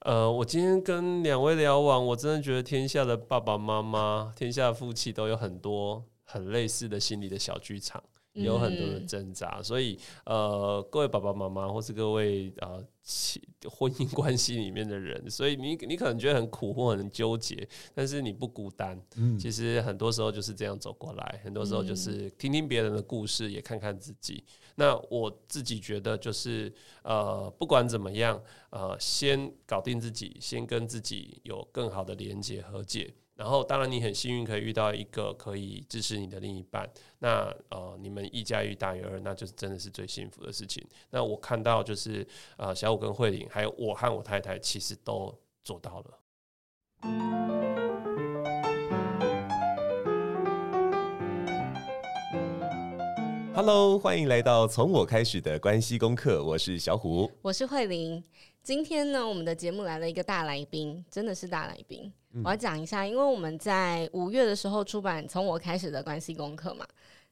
呃，我今天跟两位聊完，我真的觉得天下的爸爸妈妈、天下的夫妻都有很多很类似的心理的小剧场。有很多的挣扎，嗯、所以呃，各位爸爸妈妈或是各位呃，婚姻关系里面的人，所以你你可能觉得很苦或很纠结，但是你不孤单。嗯，其实很多时候就是这样走过来，很多时候就是听听别人的故事，也看看自己。那我自己觉得就是呃，不管怎么样，呃，先搞定自己，先跟自己有更好的连接和解。然后，当然你很幸运可以遇到一个可以支持你的另一半。那呃，你们一加一大于二，那就是真的是最幸福的事情。那我看到就是呃，小虎跟慧玲，还有我和我太太，其实都做到了。Hello，欢迎来到从我开始的关系功课。我是小虎，我是慧玲。今天呢，我们的节目来了一个大来宾，真的是大来宾。我要讲一下，因为我们在五月的时候出版《从我开始的关系功课》嘛，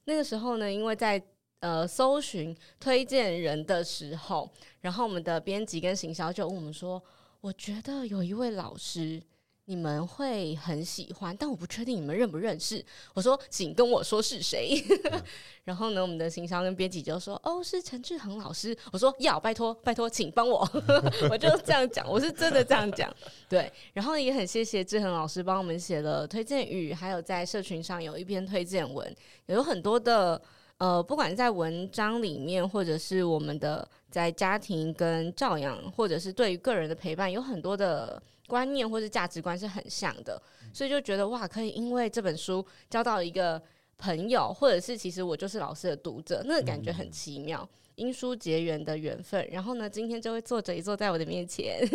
那个时候呢，因为在呃搜寻推荐人的时候，然后我们的编辑跟行销就问我们说，我觉得有一位老师。你们会很喜欢，但我不确定你们认不认识。我说，请跟我说是谁。嗯、然后呢，我们的行销跟编辑就说：“哦，是陈志恒老师。”我说：“要拜托，拜托，请帮我。”我就这样讲，我是真的这样讲。对，然后也很谢谢志恒老师帮我们写了推荐语，还有在社群上有一篇推荐文，有很多的呃，不管在文章里面，或者是我们的在家庭跟教养，或者是对于个人的陪伴，有很多的。观念或者价值观是很像的，所以就觉得哇，可以因为这本书交到一个朋友，或者是其实我就是老师的读者，那个感觉很奇妙，嗯、因书结缘的缘分。然后呢，今天这位作者也坐在我的面前，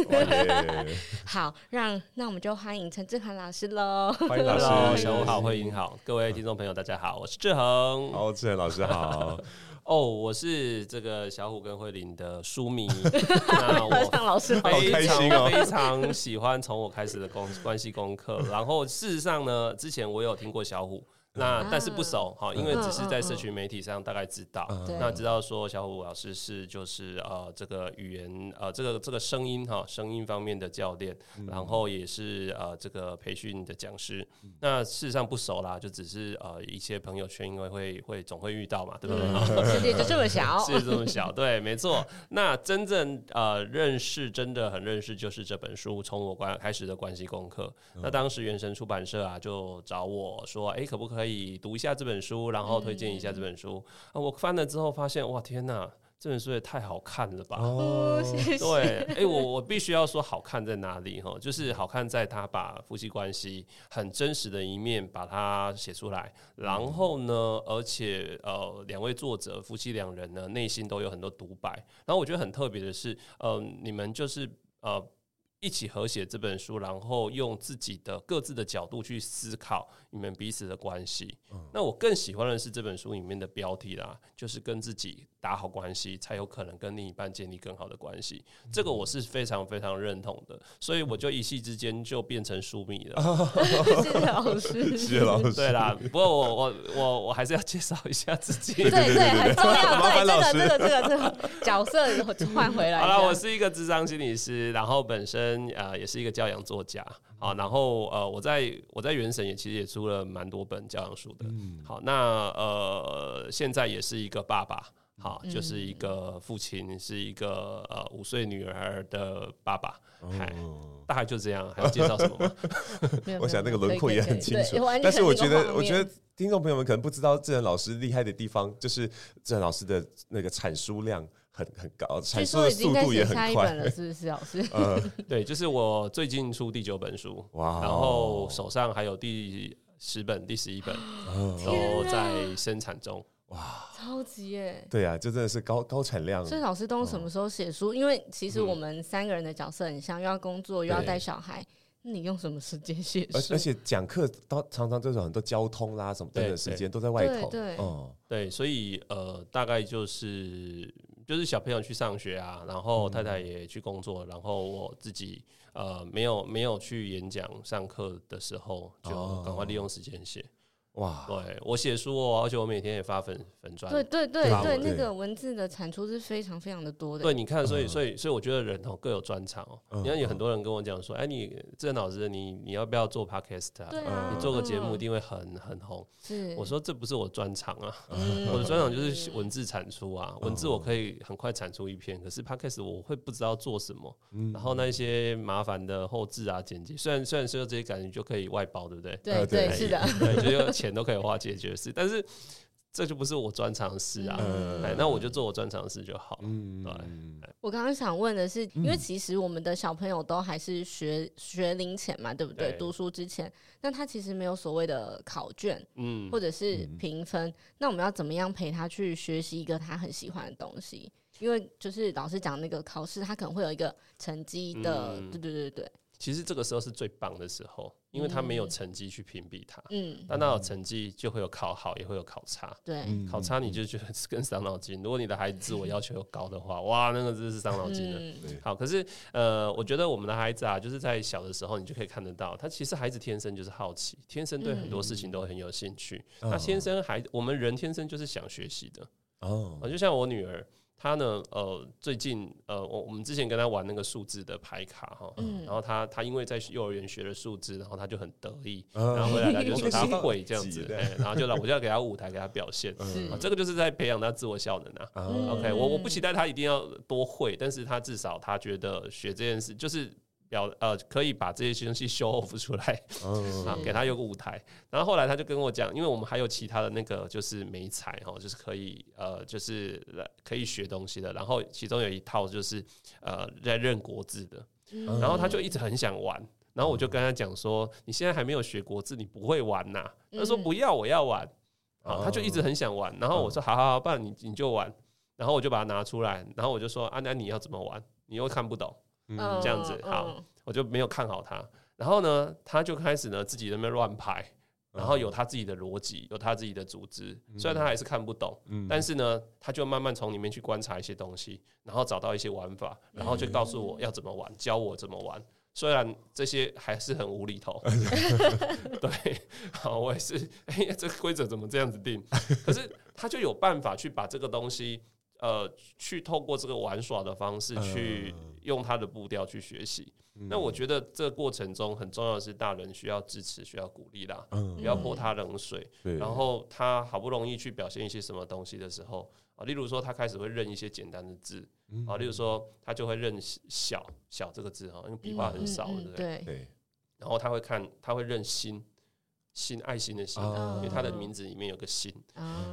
好，让那我们就欢迎陈志恒老师喽。欢迎老师，小虎好，慧玲好，各位听众朋友大家好，我是志恒。好，志恒老师好。哦，我是这个小虎跟慧玲的书迷，那我 非常老师好开心哦，非常喜欢从我开始的关关系功课。然后事实上呢，之前我有听过小虎。那但是不熟哈，因为只是在社群媒体上大概知道，那知道说小虎老师是就是呃这个语言呃这个这个声音哈声音方面的教练，然后也是呃这个培训的讲师。那事实上不熟啦，就只是呃一些朋友圈因为会会总会遇到嘛，对不对？世界就这么小，世界这么小，对，没错。那真正呃认识真的很认识，就是这本书从我关开始的关系功课。那当时原神出版社啊就找我说，哎，可不可以？可以读一下这本书，然后推荐一下这本书。啊，我翻了之后发现，哇，天哪，这本书也太好看了吧！哦，谢谢。对，哎，我我必须要说，好看在哪里？哈，就是好看在他把夫妻关系很真实的一面把它写出来，然后呢，而且呃，两位作者夫妻两人呢，内心都有很多独白。然后我觉得很特别的是，嗯、呃，你们就是呃。一起合写这本书，然后用自己的各自的角度去思考你们彼此的关系。嗯、那我更喜欢的是这本书里面的标题啦，就是跟自己打好关系，才有可能跟另一半建立更好的关系。嗯、这个我是非常非常认同的，所以我就一夕之间就变成书迷了。谢谢老师，谢谢老师。对啦，不过我我我我还是要介绍一下自己。对对，很重要。对，这个这个这个这个角色换回来。好了，我是一个智商心理师，然后本身。呃，也是一个教养作家，好，然后呃，我在我在原神也其实也出了蛮多本教养书的，好，那呃，现在也是一个爸爸，好，就是一个父亲，是一个呃五岁女儿的爸爸，嗨，大概就这样，还要介绍什么吗？我想那个轮廓也很清楚，但是我觉得，我觉得听众朋友们可能不知道志恒老师厉害的地方，就是志恒老师的那个产书量。很很高，产出的速度也很快了，是不是老师？呃，对，就是我最近出第九本书，哇，然后手上还有第十本、第十一本都在生产中，哇，超级耶！对啊，就真的是高高产量。所以老师都什么时候写书？因为其实我们三个人的角色很像，又要工作又要带小孩，你用什么时间写书？而且讲课都常常就是很多交通啦什么等等时间都在外头，对，对，所以呃，大概就是。就是小朋友去上学啊，然后太太也去工作，然后我自己呃没有没有去演讲上课的时候，就赶快利用时间写。哇，对我写书哦，而且我每天也发粉粉专。对对对对，那个文字的产出是非常非常的多的。对，你看，所以所以所以，我觉得人哦各有专长哦。你看有很多人跟我讲说，哎，你志恒老师，你你要不要做 podcast 啊？你做个节目一定会很很红。是，我说这不是我专长啊，我的专长就是文字产出啊，文字我可以很快产出一篇，可是 podcast 我会不知道做什么，然后那些麻烦的后置啊剪辑，虽然虽然说这些感觉就可以外包，对不对？对对是的，对，就钱都可以花解决事，但是这就不是我专长的事啊。哎，那我就做我专长的事就好。嗯，对。我刚刚想问的是，因为其实我们的小朋友都还是学学龄前嘛，对不对？读书之前，那他其实没有所谓的考卷，嗯，或者是评分。那我们要怎么样陪他去学习一个他很喜欢的东西？因为就是老师讲那个考试，他可能会有一个成绩的，对对对对。其实这个时候是最棒的时候，因为他没有成绩去屏蔽他。嗯，但他有成绩，就会有考好，也会有考差。对，考差你就觉得更伤脑筋。如果你的孩子自我要求又高的话，哇，那个真是伤脑筋的。好，可是呃，我觉得我们的孩子啊，就是在小的时候，你就可以看得到，他其实孩子天生就是好奇，天生对很多事情都很有兴趣。他天生还，我们人天生就是想学习的。哦，就像我女儿。他呢？呃，最近呃，我我们之前跟他玩那个数字的牌卡哈，嗯、然后他他因为在幼儿园学了数字，然后他就很得意，嗯、然后回来他就说 他会这样子，然后就让我就要给他舞台给他表现，这个就是在培养他自我效能啊。嗯、OK，我我不期待他一定要多会，但是他至少他觉得学这件事就是。要呃，可以把这些东西 show off 出来，啊，给他有个舞台。然后后来他就跟我讲，因为我们还有其他的那个就是媒材哈，就是可以呃，就是可以学东西的。然后其中有一套就是呃，在认国字的。然后他就一直很想玩。然后我就跟他讲说：“你现在还没有学国字，你不会玩呐？”他说：“不要，我要玩。”啊，他就一直很想玩。然后我说：“好好好，不然你你就玩。”然后我就把它拿出来，然后我就说：“啊，那你要怎么玩？你又看不懂。”嗯，这样子好，我就没有看好他。然后呢，他就开始呢自己在那边乱排，然后有他自己的逻辑，有他自己的组织。虽然他还是看不懂，但是呢，他就慢慢从里面去观察一些东西，然后找到一些玩法，然后就告诉我要怎么玩，教我怎么玩。虽然这些还是很无厘头，对，好，我也是，哎，这个规则怎么这样子定？可是他就有办法去把这个东西。呃，去透过这个玩耍的方式，去用他的步调去学习。嗯、那我觉得这个过程中很重要的是，大人需要支持，需要鼓励啦，嗯、不要泼他冷水。嗯、然后他好不容易去表现一些什么东西的时候啊，例如说他开始会认一些简单的字啊，例如说他就会认小小这个字哈，因为笔画很少，对不对？对。然后他会看，他会认心。心，爱心的心，因为他的名字里面有个心。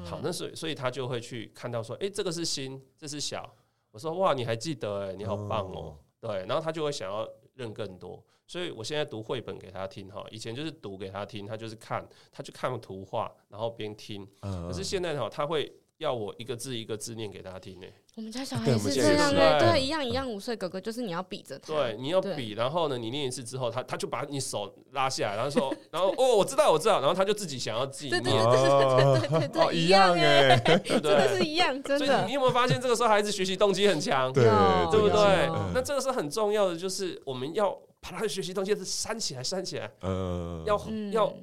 好，那所以所以他就会去看到说，诶，这个是心，这是小。我说哇，你还记得诶，你好棒哦。对，然后他就会想要认更多。所以我现在读绘本给他听哈，以前就是读给他听，他就是看，他就看图画，然后边听。可是现在哈，他会。要我一个字一个字念给他听呢？我们家小孩也是这样的，对，一样一样。五岁哥哥就是你要比着他，对，你要比，然后呢，你念一次之后，他他就把你手拉下来，然后说，然 后哦，我知道，我知道，然后他就自己想要自己念，对对对对对对，一样哎，真的是一样，真的。你有没有发现这个时候孩子学习动机很强，对，对不对？那这个是很重要的，就是我们要把他的学习动机是煽起来，煽起来，嗯，要要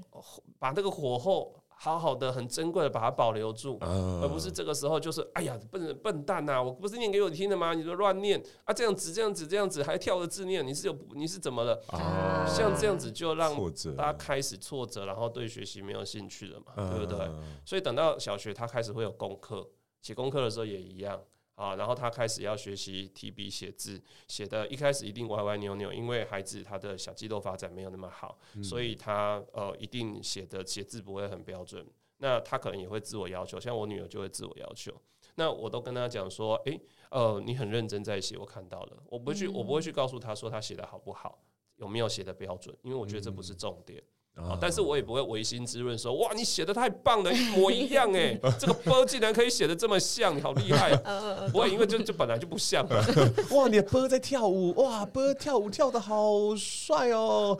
把那个火候。好好的，很珍贵的把它保留住，呃、而不是这个时候就是哎呀笨笨蛋呐、啊！我不是念给我听的吗？你就乱念啊，这样子这样子这样子还跳着字念，你是有你是怎么了？啊、像这样子就让大家开始挫折，然后对学习没有兴趣了嘛，啊、对不对？所以等到小学，他开始会有功课，写功课的时候也一样。啊，然后他开始要学习提笔写字，写的一开始一定歪歪扭扭，因为孩子他的小肌肉发展没有那么好，嗯、所以他呃一定写的写字不会很标准。那他可能也会自我要求，像我女儿就会自我要求。那我都跟他讲说，诶，呃，你很认真在写，我看到了。我不会去，嗯、我不会去告诉他说他写的好不好，有没有写的标准，因为我觉得这不是重点。嗯啊！但是我也不会违心之论说，哇，你写的太棒了，一模一样哎，这个波竟然可以写的这么像，你好厉害！不会，因为就就本来就不像。哇，你的波在跳舞，哇，波跳舞跳的好帅哦！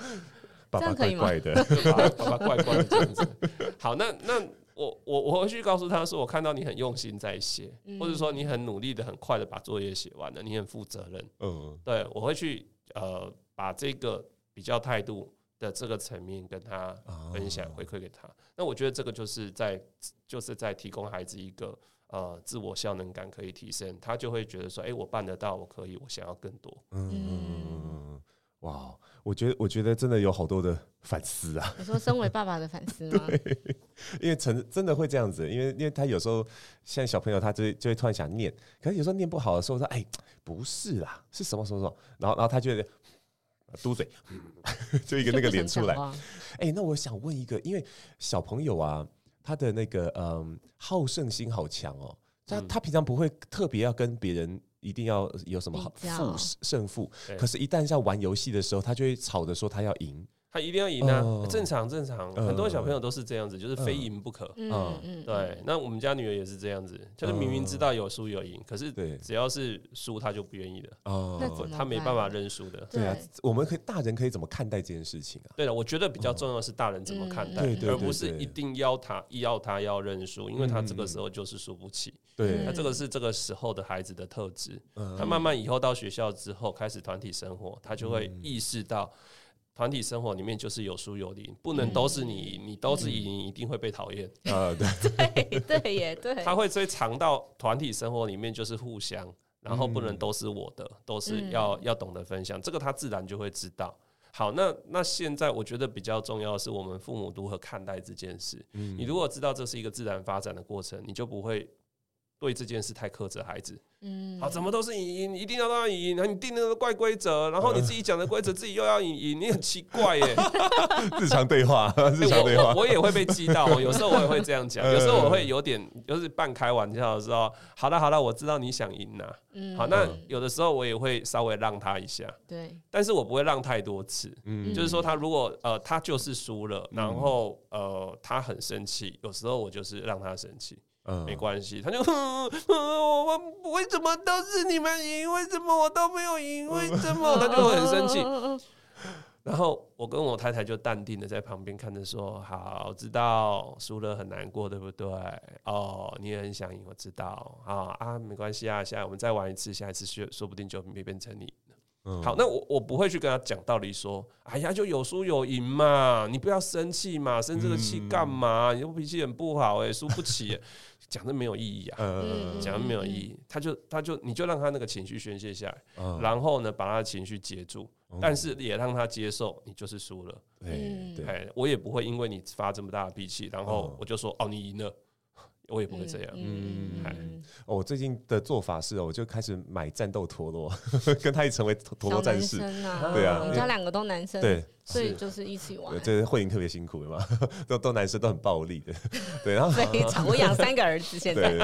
爸爸怪怪的，爸爸怪怪的这样子。好，那那我我我回去告诉他说，我看到你很用心在写，或者说你很努力的、很快的把作业写完了，你很负责任。嗯，对，我会去呃把这个比较态度。的这个层面跟他分享回馈给他。那我觉得这个就是在就是在提供孩子一个呃自我效能感可以提升，他就会觉得说，哎，我办得到，我可以，我想要更多。嗯，哇，我觉得我觉得真的有好多的反思啊。你说身为爸爸的反思吗？对，因为成真的会这样子，因为因为他有时候像小朋友他就会就会突然想念，可是有时候念不好的时候说，哎，不是啦，是什么什么什么，然后然后他觉得。嘟嘴，就一个那个脸出来。哎、欸，那我想问一个，因为小朋友啊，他的那个嗯好胜心好强哦。他他平常不会特别要跟别人一定要有什么好负胜负，可是，一旦在玩游戏的时候，他就会吵着说他要赢。他一定要赢啊！正常正常，很多小朋友都是这样子，就是非赢不可。嗯嗯，对。那我们家女儿也是这样子，就是明明知道有输有赢，可是只要是输，她就不愿意的。哦，她没办法认输的。对啊，我们可以大人可以怎么看待这件事情啊？对了，我觉得比较重要的是大人怎么看待，而不是一定要他要他要认输，因为他这个时候就是输不起。对，那这个是这个时候的孩子的特质。他慢慢以后到学校之后开始团体生活，他就会意识到。团体生活里面就是有输有赢，不能都是你，你都是赢，你一定会被讨厌。啊，对 对对也对。他会追尝到团体生活里面就是互相，然后不能都是我的，都是要要懂得分享，这个他自然就会知道。好，那那现在我觉得比较重要的是我们父母如何看待这件事。你如果知道这是一个自然发展的过程，你就不会对这件事太苛责孩子。嗯，好，怎么都是赢，一定要让他赢，然后你定那个怪规则，然后你自己讲的规则自己又要赢赢，你很奇怪耶。日常对话，日常对话，我也会被激到，有时候我也会这样讲，有时候我会有点就是半开玩笑的时候，好了好了，我知道你想赢呐，嗯，好，那有的时候我也会稍微让他一下，对，但是我不会让太多次，嗯，就是说他如果呃他就是输了，然后呃他很生气，有时候我就是让他生气。嗯，没关系，他就我们为什么都是你们赢？为什么我都没有赢？为什么？他就会很生气。然后我跟我太太就淡定的在旁边看着说：“好，知道输了很难过，对不对？哦，你也很想赢，我知道。啊啊，没关系啊，下来我们再玩一次，下一次说说不定就没变成你。”好，那我我不会去跟他讲道理，说，哎呀，就有输有赢嘛，你不要生气嘛，生这个气干嘛？你脾气很不好，欸，哎，输不起，讲的没有意义啊，讲的没有意义，他就他就你就让他那个情绪宣泄下来，然后呢，把他的情绪接住，但是也让他接受你就是输了，对，我也不会因为你发这么大的脾气，然后我就说，哦，你赢了。我也不会这样。嗯，哦，我最近的做法是，我就开始买战斗陀螺，跟他一起成为陀螺战士。对啊，我们家两个都男生。对。所以就是一起玩，这慧颖特别辛苦的嘛，都都男生都很暴力的，对，然后非常，我养三个儿子，现在。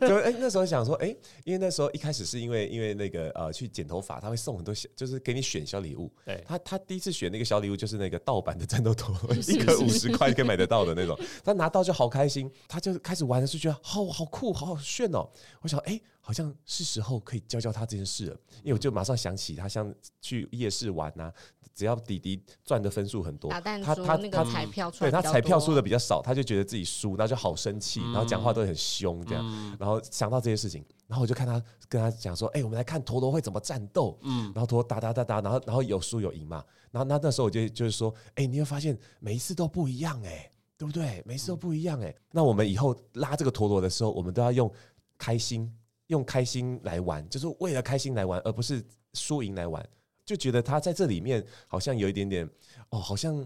就哎、欸、那时候想说哎、欸，因为那时候一开始是因为因为那个呃去剪头发，他会送很多小，就是给你选小礼物，对，他他第一次选那个小礼物就是那个盗版的战斗陀螺，一颗五十块可以买得到的那种，他拿到就好开心，他就开始玩的时候觉得好好酷，好好炫哦，我想哎、欸，好像是时候可以教教他这件事了，因为我就马上想起他像去夜市玩呐、啊。只要弟弟赚的分数很多，他他他彩票对他彩票输的比较少，他就觉得自己输，然后就好生气，然后讲话都很凶这样，然后想到这些事情，然后我就看他跟他讲说，哎，我们来看陀螺会怎么战斗，嗯，然后陀螺打打打打，然后然后有输有赢嘛，然后那那时候我就就是说，哎，你会发现每一次都不一样哎，对不对？每一次都不一样哎，那我们以后拉这个陀螺的时候，我们都要用开心，用开心来玩，就是为了开心来玩，而不是输赢来玩。就觉得他在这里面好像有一点点哦，好像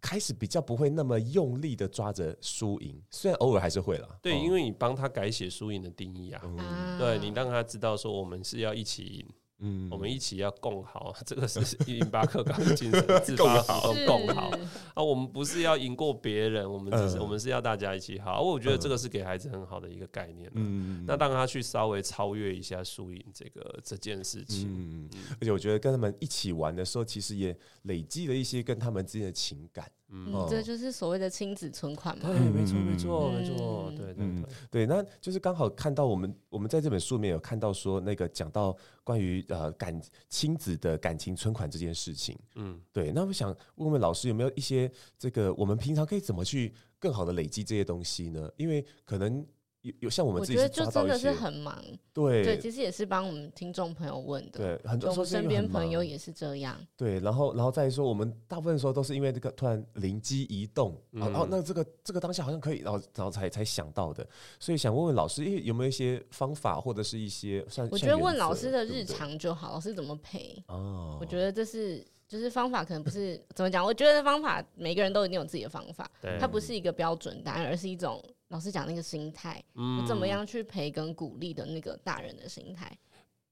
开始比较不会那么用力的抓着输赢，虽然偶尔还是会了。对，因为你帮他改写输赢的定义啊，嗯、对，你让他知道说我们是要一起赢。嗯，我们一起要共好，这个是一零八课纲的精神，自发好共好啊！我们不是要赢过别人，我们只是我们是要大家一起好。我觉得这个是给孩子很好的一个概念。嗯，那让他去稍微超越一下输赢这个这件事情。嗯，而且我觉得跟他们一起玩的时候，其实也累积了一些跟他们之间的情感。嗯，这就是所谓的亲子存款嘛。对，没错，没错，没错。对，对，对。那就是刚好看到我们，我们在这本书里面有看到说，那个讲到关于呃感亲子的感情存款这件事情。嗯，对。那我想问问老师，有没有一些这个我们平常可以怎么去更好的累积这些东西呢？因为可能有有像我们我自己觉得就真的是很忙。对对，其实也是帮我们听众朋友问的。对，很多时候身边朋友也是这样。对，然后然后再说，我们大部分时候都是因为这个突然灵机一动，嗯然后那这个这个当下好像可以，然后然后才才想到的，所以想问问老师，诶有没有一些方法或者是一些算？我觉得问老师的日常就好，老师怎么陪？哦，我觉得这是就是方法，可能不是怎么讲。我觉得方法每个人都一定有自己的方法，它不是一个标准答案，而是一种老师讲那个心态，怎么样去陪跟鼓励的那个大人的心态。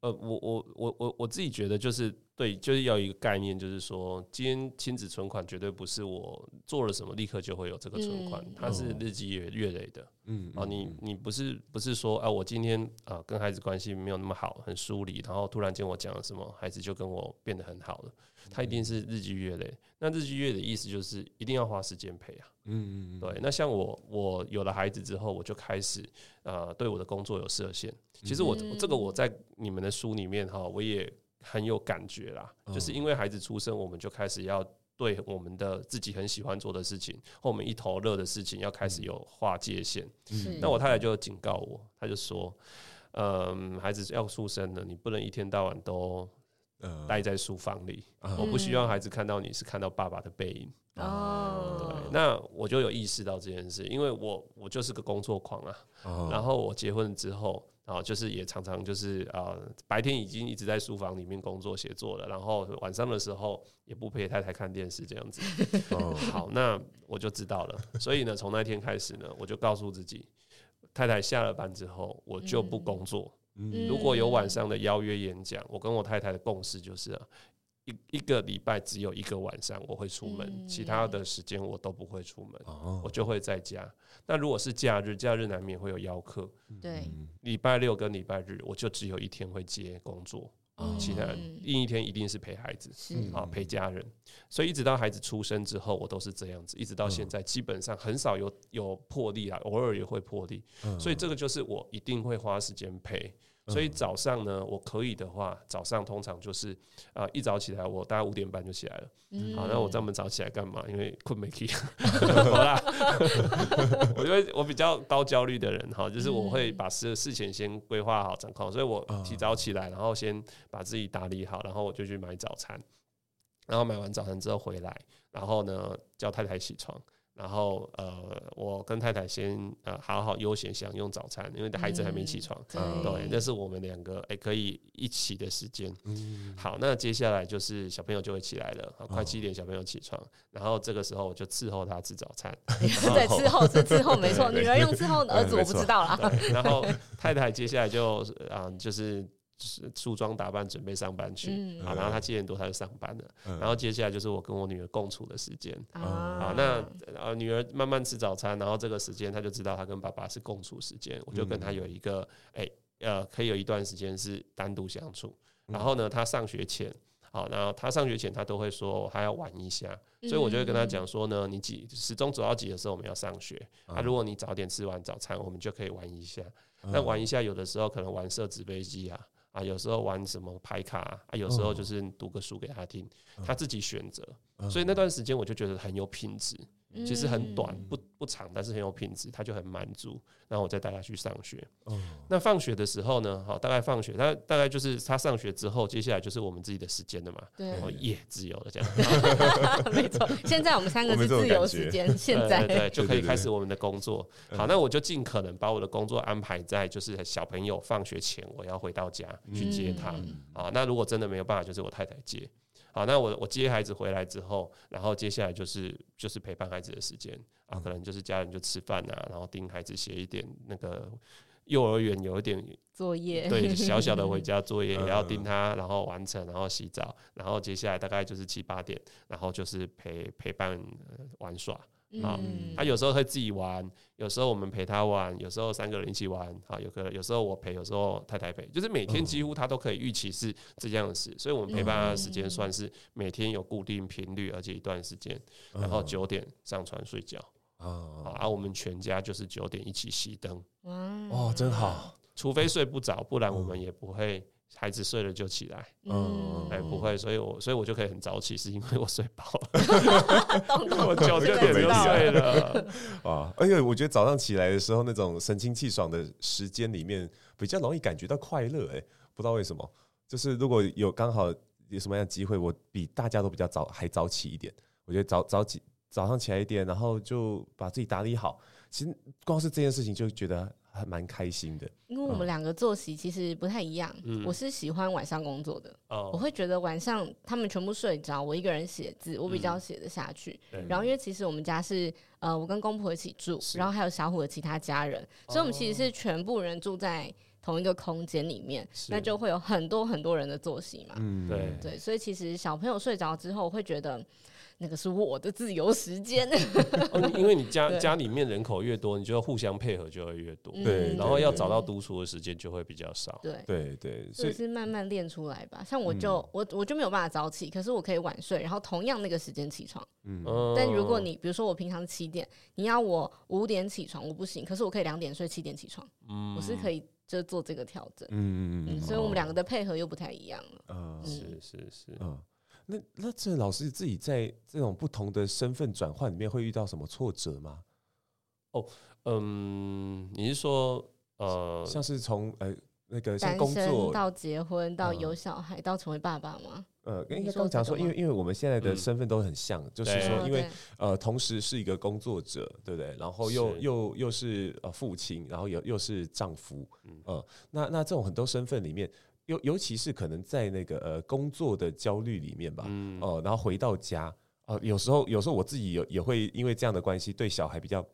呃，我我我我我自己觉得就是对，就是要有一个概念，就是说，今天亲子存款绝对不是我做了什么立刻就会有这个存款，嗯它是日积月月累的。嗯啊，你你不是不是说啊，我今天啊跟孩子关系没有那么好，很疏离，然后突然间我讲了什么，孩子就跟我变得很好了，他一定是日积月累。那日积月累的意思就是一定要花时间陪啊。嗯嗯对，那像我，我有了孩子之后，我就开始呃，对我的工作有设限。其实我、嗯这个我在你们的书里面哈，我也很有感觉啦。就是因为孩子出生，我们就开始要对我们的自己很喜欢做的事情，或我们一头热的事情，要开始有划界限。嗯那我太太就警告我，她就说：“嗯，孩子要出生了，你不能一天到晚都呃待在书房里。啊我不希望孩子看到你是看到爸爸的背影。”哦对，，那我就有意识到这件事，因为我我就是个工作狂啊。哦然后我结婚之后啊，就是也常常就是啊，白天已经一直在书房里面工作写作了，然后晚上的时候也不陪太太看电视这样子。哦好，那我就知道了。所以呢，从那天开始呢，我就告诉自己，太太下了班之后，我就不工作。嗯如果有晚上的邀约演讲，我跟我太太的共识就是啊。一一个礼拜只有一个晚上我会出门，嗯其他的时间我都不会出门，哦我就会在家。那如果是假日，假日难免会有邀客，对，礼拜六跟礼拜日我就只有一天会接工作，嗯其他另一天一定是陪孩子是啊，陪家人。所以一直到孩子出生之后，我都是这样子，一直到现在基本上很少有有破例啊，偶尔也会破例。所以这个就是我一定会花时间陪。所以早上呢，我可以的话，早上通常就是啊、呃，一早起来，我大概五点半就起来了。嗯好，那我这么早起来干嘛？因为困没起。好啦，我因为我比较高焦虑的人哈，就是我会把事事前先规划好掌控，所以我提早起来，然后先把自己打理好，然后我就去买早餐，然后买完早餐之后回来，然后呢叫太太起床。然后呃，我跟太太先呃好好悠闲享用早餐，因为孩子还没起床。嗯对，那是我们两个哎可以一起的时间。嗯好，那接下来就是小朋友就会起来了，好快七点小朋友起床，然后这个时候我就伺候他吃早餐。对，伺候是伺候，没错。女儿用伺候，儿子我不知道啦。然后太太接下来就啊、呃、就是。就是梳妆打扮，准备上班去。嗯好，然后他七点多他就上班了。嗯然后接下来就是我跟我女儿共处的时间。啊啊，那呃女儿慢慢吃早餐，然后这个时间她就知道她跟爸爸是共处时间，我就跟她有一个哎、呃可以有一段时间是单独相处。然后呢，她上学前，好，然后她上学前她都会说还要玩一下，所以我就会跟她讲说呢，你几时钟走到几的时候我们要上学。啊，如果你早点吃完早餐，我们就可以玩一下。那玩一下，有的时候可能玩射纸飞机啊。啊，有时候玩什么牌卡啊，有时候就是读个书给他听，他自己选择。所以那段时间我就觉得很有品质，其实很短，不不长，但是很有品质，他就很满足。然后我再带他去上学。那放学的时候呢，好，大概放学，他大概就是他上学之后，接下来就是我们自己的时间了嘛。对，哦耶，自由了这样。没错，现在我们三个是自由时间，现在对对，就可以开始我们的工作。好，那我就尽可能把我的工作安排在就是小朋友放学前，我要回到家去接他。啊，那如果真的没有办法，就是我太太接。好，那我我接孩子回来之后，然后接下来就是就是陪伴孩子的时间啊，可能就是家人就吃饭啊，然后盯孩子写一点那个幼儿园有一点作业，对 小小的回家作业也要盯他，然后完成，然后洗澡，然后接下来大概就是七八点，然后就是陪陪伴玩耍。啊，他有时候会自己玩，有时候我们陪他玩，有时候三个人一起玩。啊，有个有时候我陪，有时候太太陪，就是每天几乎他都可以预期是这样的事，所以我们陪伴他的时间算是每天有固定频率，而且一段时间，然后九点上床睡觉。啊，而我们全家就是九点一起熄灯。哦，真好。除非睡不着，不然我们也不会孩子睡了就起来，嗯，哎，不会，所以我所以我就可以很早起，是因为我睡饱了，我九点就睡了 啊。而且我觉得早上起来的时候，那种神清气爽的时间里面，比较容易感觉到快乐。哎，不知道为什么，就是如果有刚好有什么样的机会，我比大家都比较早还早起一点。我觉得早早起早上起来一点，然后就把自己打理好，其实光是这件事情就觉得。还蛮开心的，因为我们两个作息其实不太一样。嗯、我是喜欢晚上工作的，哦、我会觉得晚上他们全部睡着，我一个人写字，我比较写得下去。嗯、然后因为其实我们家是呃，我跟公婆一起住，然后还有小虎的其他家人，所以我们其实是全部人住在同一个空间里面，那就会有很多很多人的作息嘛。嗯，对。对，所以其实小朋友睡着之后，会觉得。那个是我的自由时间，因为你家家里面人口越多，你就要互相配合就会越多，对，然后要找到。独处的时间就会比较少，对。对对，所以是慢慢练出来吧。像我就我我就没有办法早起，可是我可以晚睡，然后同样那个时间起床，嗯，但如果你比如说我平常七点，你要我五点起床，我不行，可是我可以两点睡，七点起床，嗯，我是可以就做这个调整，嗯嗯嗯，所以我们两个的配合又不太一样了，嗯，是是是，嗯。那那这老师自己在这种不同的身份转换里面会遇到什么挫折吗？哦，嗯，你是说呃，像是从呃那个像工作到结婚到有小孩到成为爸爸吗？呃，应该刚讲说，因为因为我们现在的身份都很像，就是说，因为呃，同时是一个工作者，对不对？然后又又又是呃父亲，然后又又是丈夫，嗯，那那这种很多身份里面。尤尤其是可能在那个呃工作的焦虑里面吧，嗯，哦，然后回到家，哦，有时候有时候我自己也也会因为这样的关系对小孩比较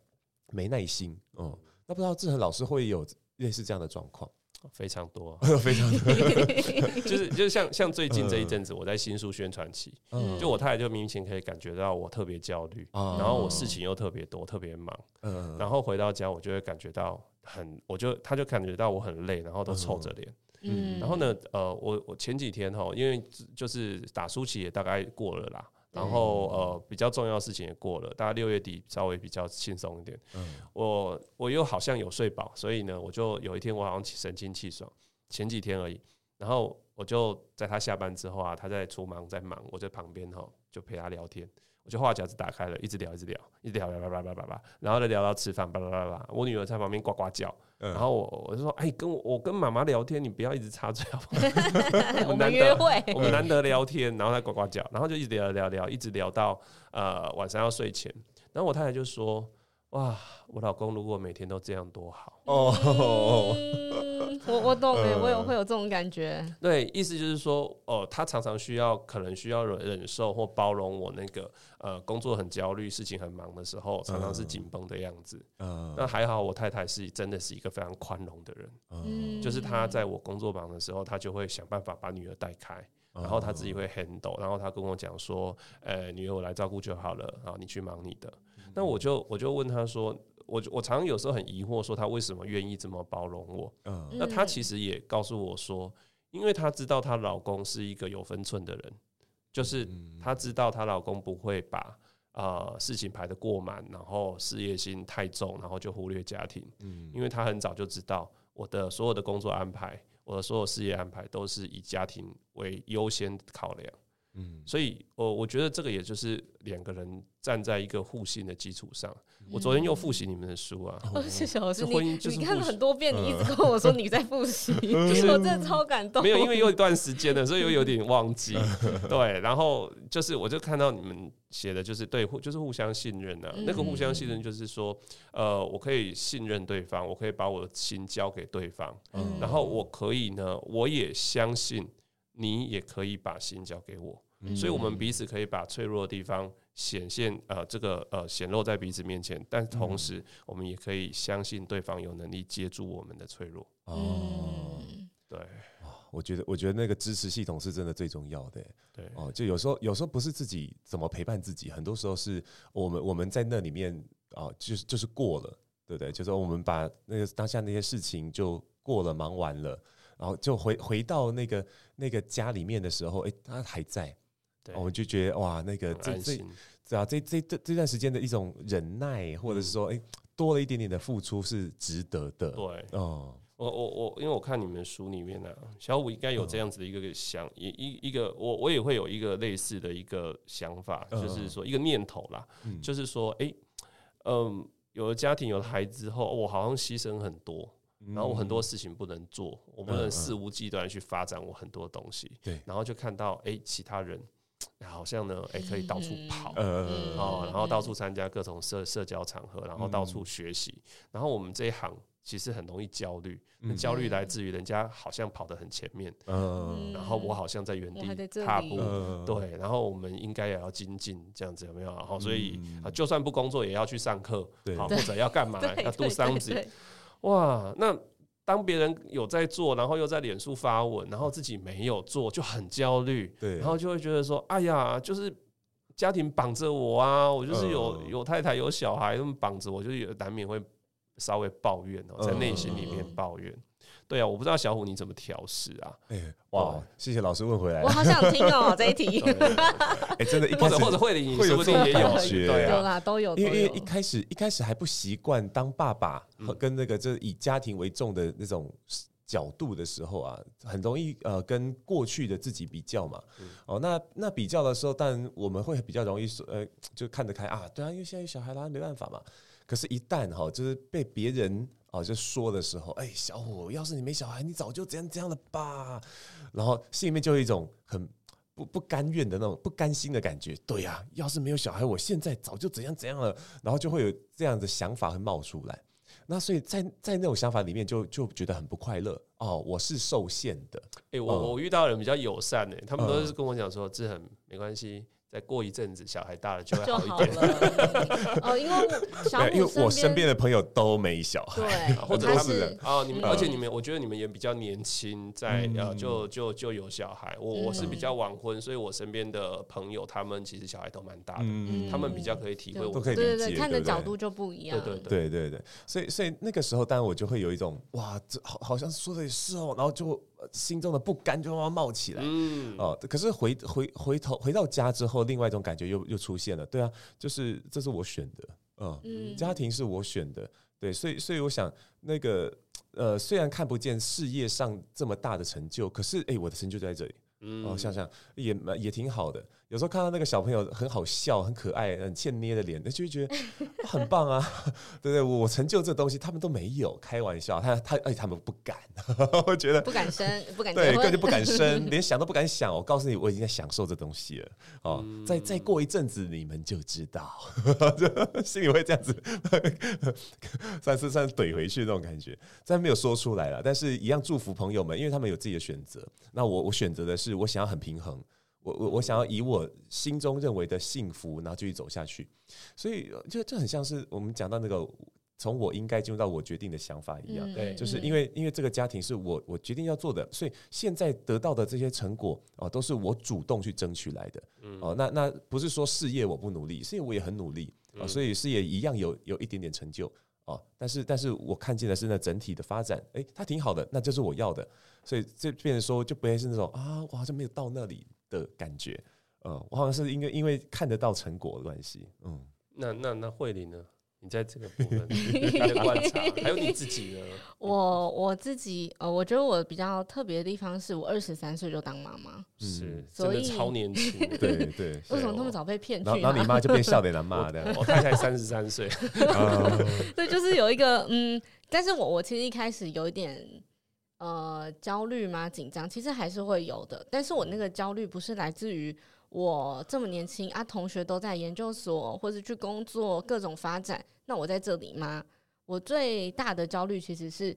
没耐心，哦，那不知道志恒老师会有类似这样的状况？非常多，非常多，就是就是像像最近这一阵子，我在新书宣传期，就我太太就明显可以感觉到我特别焦虑，然后我事情又特别多，特别忙，然后回到家我就会感觉到很，我就他就感觉到我很累，然后都臭着脸。嗯，然后呢，呃，我我前几天哈，因为就是打书期也大概过了啦，然后呃，比较重要的事情也过了，大概六月底稍微比较轻松一点。嗯，我我又好像有睡饱，所以呢，我就有一天我好像神清气爽，前几天而已。然后我就在他下班之后啊，他在厨房在忙，我在旁边哈就陪他聊天，我就话匣子打开了，一直聊一直聊，一直聊，叭叭叭叭叭叭，然后就聊到吃饭，叭叭叭叭，我女儿在旁边呱呱叫。然后我我就说，哎，跟我我跟妈妈聊天，你不要一直插嘴好不好？我们难得我们难得聊天，然后他呱呱叫，然后就一直聊聊聊，一直聊到呃晚上要睡前。然后我太太就说，哇，我老公如果每天都这样多好哦。我我懂哎，我也会有这种感觉。对，意思就是说，哦，他常常需要，可能需要忍忍受或包容我那个呃工作很焦虑、事情很忙的时候，常常是紧绷的样子。嗯，那还好，我太太是真的是一个非常宽容的人。嗯，就是她在我工作忙的时候，她就会想办法把女儿带开，然后他自己会 handle，然后他跟我讲说，呃，女儿我来照顾就好了，然后你去忙你的。那我就我就问他说。我我常常有时候很疑惑，说他为什么愿意这么包容我？嗯，那他其实也告诉我说，因为他知道她老公是一个有分寸的人，就是她知道她老公不会把呃事情排得过满，然后事业心太重，然后就忽略家庭。嗯，因为他很早就知道我的所有的工作安排，我的所有事业安排都是以家庭为优先考量。嗯，所以，我我觉得这个也就是两个人站在一个互信的基础上。我昨天又复习你们的书啊，谢谢老师，你你看了很多遍，你一直跟我说你在复习，我真的超感动。没有，因为有一段时间了，所以又有点忘记。对，然后就是我就看到你们写的就是对，就是互相信任啊。那个互相信任就是说，呃，我可以信任对方，我可以把我的心交给对方，然后我可以呢，我也相信。你也可以把心交给我，嗯、所以我们彼此可以把脆弱的地方显现，呃，这个呃显露在彼此面前，但同时我们也可以相信对方有能力接住我们的脆弱。哦，对，我觉得我觉得那个支持系统是真的最重要的。对，哦，就有时候有时候不是自己怎么陪伴自己，很多时候是我们我们在那里面啊、哦，就是就是过了，对不对？就是我们把那个当下那些事情就过了，忙完了。然后就回回到那个那个家里面的时候，哎，他还在，对，我们就觉得哇，那个这这这啊，这这这这段时间的一种忍耐，或者是说，哎，多了一点点的付出是值得的。对，哦，我我我，因为我看你们书里面呢、啊，小五应该有这样子的一个想，一一一个我我也会有一个类似的一个想法，就是说一个念头啦，就是说，哎，嗯，有了家庭，有了孩子之后，我好像牺牲很多，然后我很多事情不能做，我不能肆无忌惮去发展我很多东西，对，然后就看到哎，其他人。好像呢，哎、欸，可以到处跑，嗯哦，然后到处参加各种社社交场合，然后到处学习，然后我们这一行其实很容易焦虑，那焦虑来自于人家好像跑得很前面，嗯，然后我好像在原地踏步，对，然后我们应该也要精进，这样子有没有？然后所以啊，就算不工作也要去上课，好，或者要干嘛，要 do something，哇，那。当别人有在做，然后又在脸书发文，然后自己没有做，就很焦虑。对，然后就会觉得说：“哎呀，就是家庭绑着我啊，我就是有有太太有小孩，他们绑着我，就有难免会稍微抱怨哦，在内心里面抱怨。”对啊，我不知道小虎你怎么调试啊？哎，哇，谢谢老师问回来，我好想听哦这一题。哎，真的，或者或者慧玲，说不定也有学，有啦，都有。因为因为一开始一开始还不习惯当爸爸和跟那个就是以家庭为重的那种角度的时候啊，很容易呃跟过去的自己比较嘛。哦，那那比较的时候，但我们会比较容易说，呃，就看得开啊，对啊，因为现在有小孩啦，没办法嘛。可是，一旦哈，就是被别人。哦，就说的时候，哎，小虎，要是你没小孩，你早就怎样怎样了吧？然后心里面就有一种很不不甘愿的那种不甘心的感觉。对呀，要是没有小孩，我现在早就怎样怎样了。然后就会有这样的想法会冒出来。那所以在在那种想法里面就，就就觉得很不快乐。哦，我是受限的。哎，我我遇到的人比较友善诶，他们都是跟我讲说，这很没关系。再过一阵子，小孩大了就会好一点了。哦，因为 小因为我身边的朋友都没小孩，对，或者他们哦，你们，而且你们，我觉得你们也比较年轻，在呃，就就就有小孩。我我是比较晚婚，所以我身边的朋友他们其实小孩都蛮大的，他们比较可以体会，都可以理解，看的角度就不一样。对对对对，所以所以那个时候，当然我就会有一种哇，这好好像说的也是哦，然后就。心中的不甘就慢慢冒起来，嗯，哦，可是回回回头回到家之后，另外一种感觉又又出现了，对啊，就是这是我选的，嗯，家庭是我选的，对，所以所以我想那个呃，虽然看不见事业上这么大的成就，可是哎，我的成就在这里。嗯，哦，想想也也挺好的。有时候看到那个小朋友很好笑、很可爱、很欠捏的脸，那就会觉得很棒啊，对不对？我成就这东西，他们都没有。开玩笑，他他哎，他们不敢，我觉得不敢生，不敢对，根本就不敢生，连想都不敢想。我告诉你，我已经在享受这东西了。哦，再再过一阵子，你们就知道，心里会这样子，算是算是怼回去那种感觉。虽然没有说出来了，但是一样祝福朋友们，因为他们有自己的选择。那我我选择的是，我想要很平衡。我我我想要以我心中认为的幸福，然后继续走下去，所以就就很像是我们讲到那个从我应该进入到我决定的想法一样，对，就是因为因为这个家庭是我我决定要做的，所以现在得到的这些成果啊，都是我主动去争取来的，哦，那那不是说事业我不努力，事业我也很努力啊，所以事业一样有有一点点成就哦，但是但是我看见的是那整体的发展，诶，它挺好的，那就是我要的，所以这变成说就不会是那种啊，我好像没有到那里。的感觉，嗯，我好像是因为因为看得到成果的关系，嗯，那那那慧玲呢？你在这个部分 的观察，还有你 自己呢？我我自己，呃，我觉得我比较特别的地方是我二十三岁就当妈妈，是，所以超年轻，对对。为什么那么早被骗去？然后你妈就变笑脸男妈的，我太太三十三岁，对，就是有一个嗯，但是我我其实一开始有一点。呃，焦虑吗？紧张，其实还是会有的。但是我那个焦虑不是来自于我这么年轻啊，同学都在研究所或者去工作，各种发展，那我在这里吗？我最大的焦虑其实是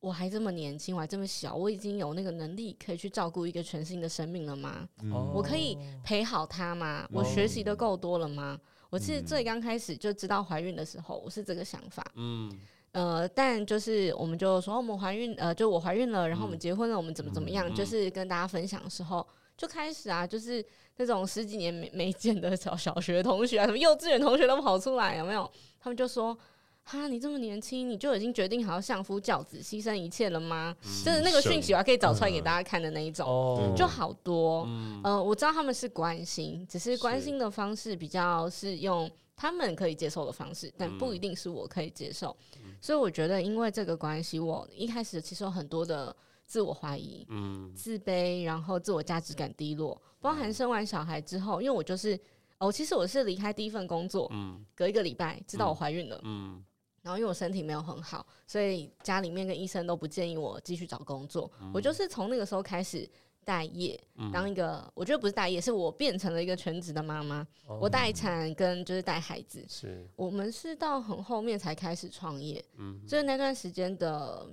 我还这么年轻，我还这么小，我已经有那个能力可以去照顾一个全新的生命了吗？嗯、我可以陪好他吗？我学习的够多了吗？嗯、我其实最刚开始就知道怀孕的时候，我是这个想法。嗯。呃，但就是我们就说我们怀孕，呃，就我怀孕了，然后我们结婚了，我们怎么怎么样，嗯、就是跟大家分享的时候，就开始啊，就是那种十几年没没见的小小学同学啊，什么幼稚园同学都跑出来，有没有？他们就说。哈，你这么年轻，你就已经决定好要相夫教子、牺牲一切了吗？嗯、就是那个讯息，我还可以找出来给大家看的那一种，嗯、就好多。嗯、呃，我知道他们是关心，只是关心的方式比较是用他们可以接受的方式，但不一定是我可以接受。嗯、所以我觉得，因为这个关系，我一开始其实有很多的自我怀疑、嗯、自卑，然后自我价值感低落，包含生完小孩之后，因为我就是哦，其实我是离开第一份工作，嗯、隔一个礼拜知道我怀孕了，嗯。嗯、然后因为我身体没有很好，所以家里面跟医生都不建议我继续找工作，嗯、我就是从那个时候开始。待业，当一个，嗯、我觉得不是待业，是我变成了一个全职的妈妈。哦、我待产跟就是带孩子，是我们是到很后面才开始创业，嗯、所以那段时间的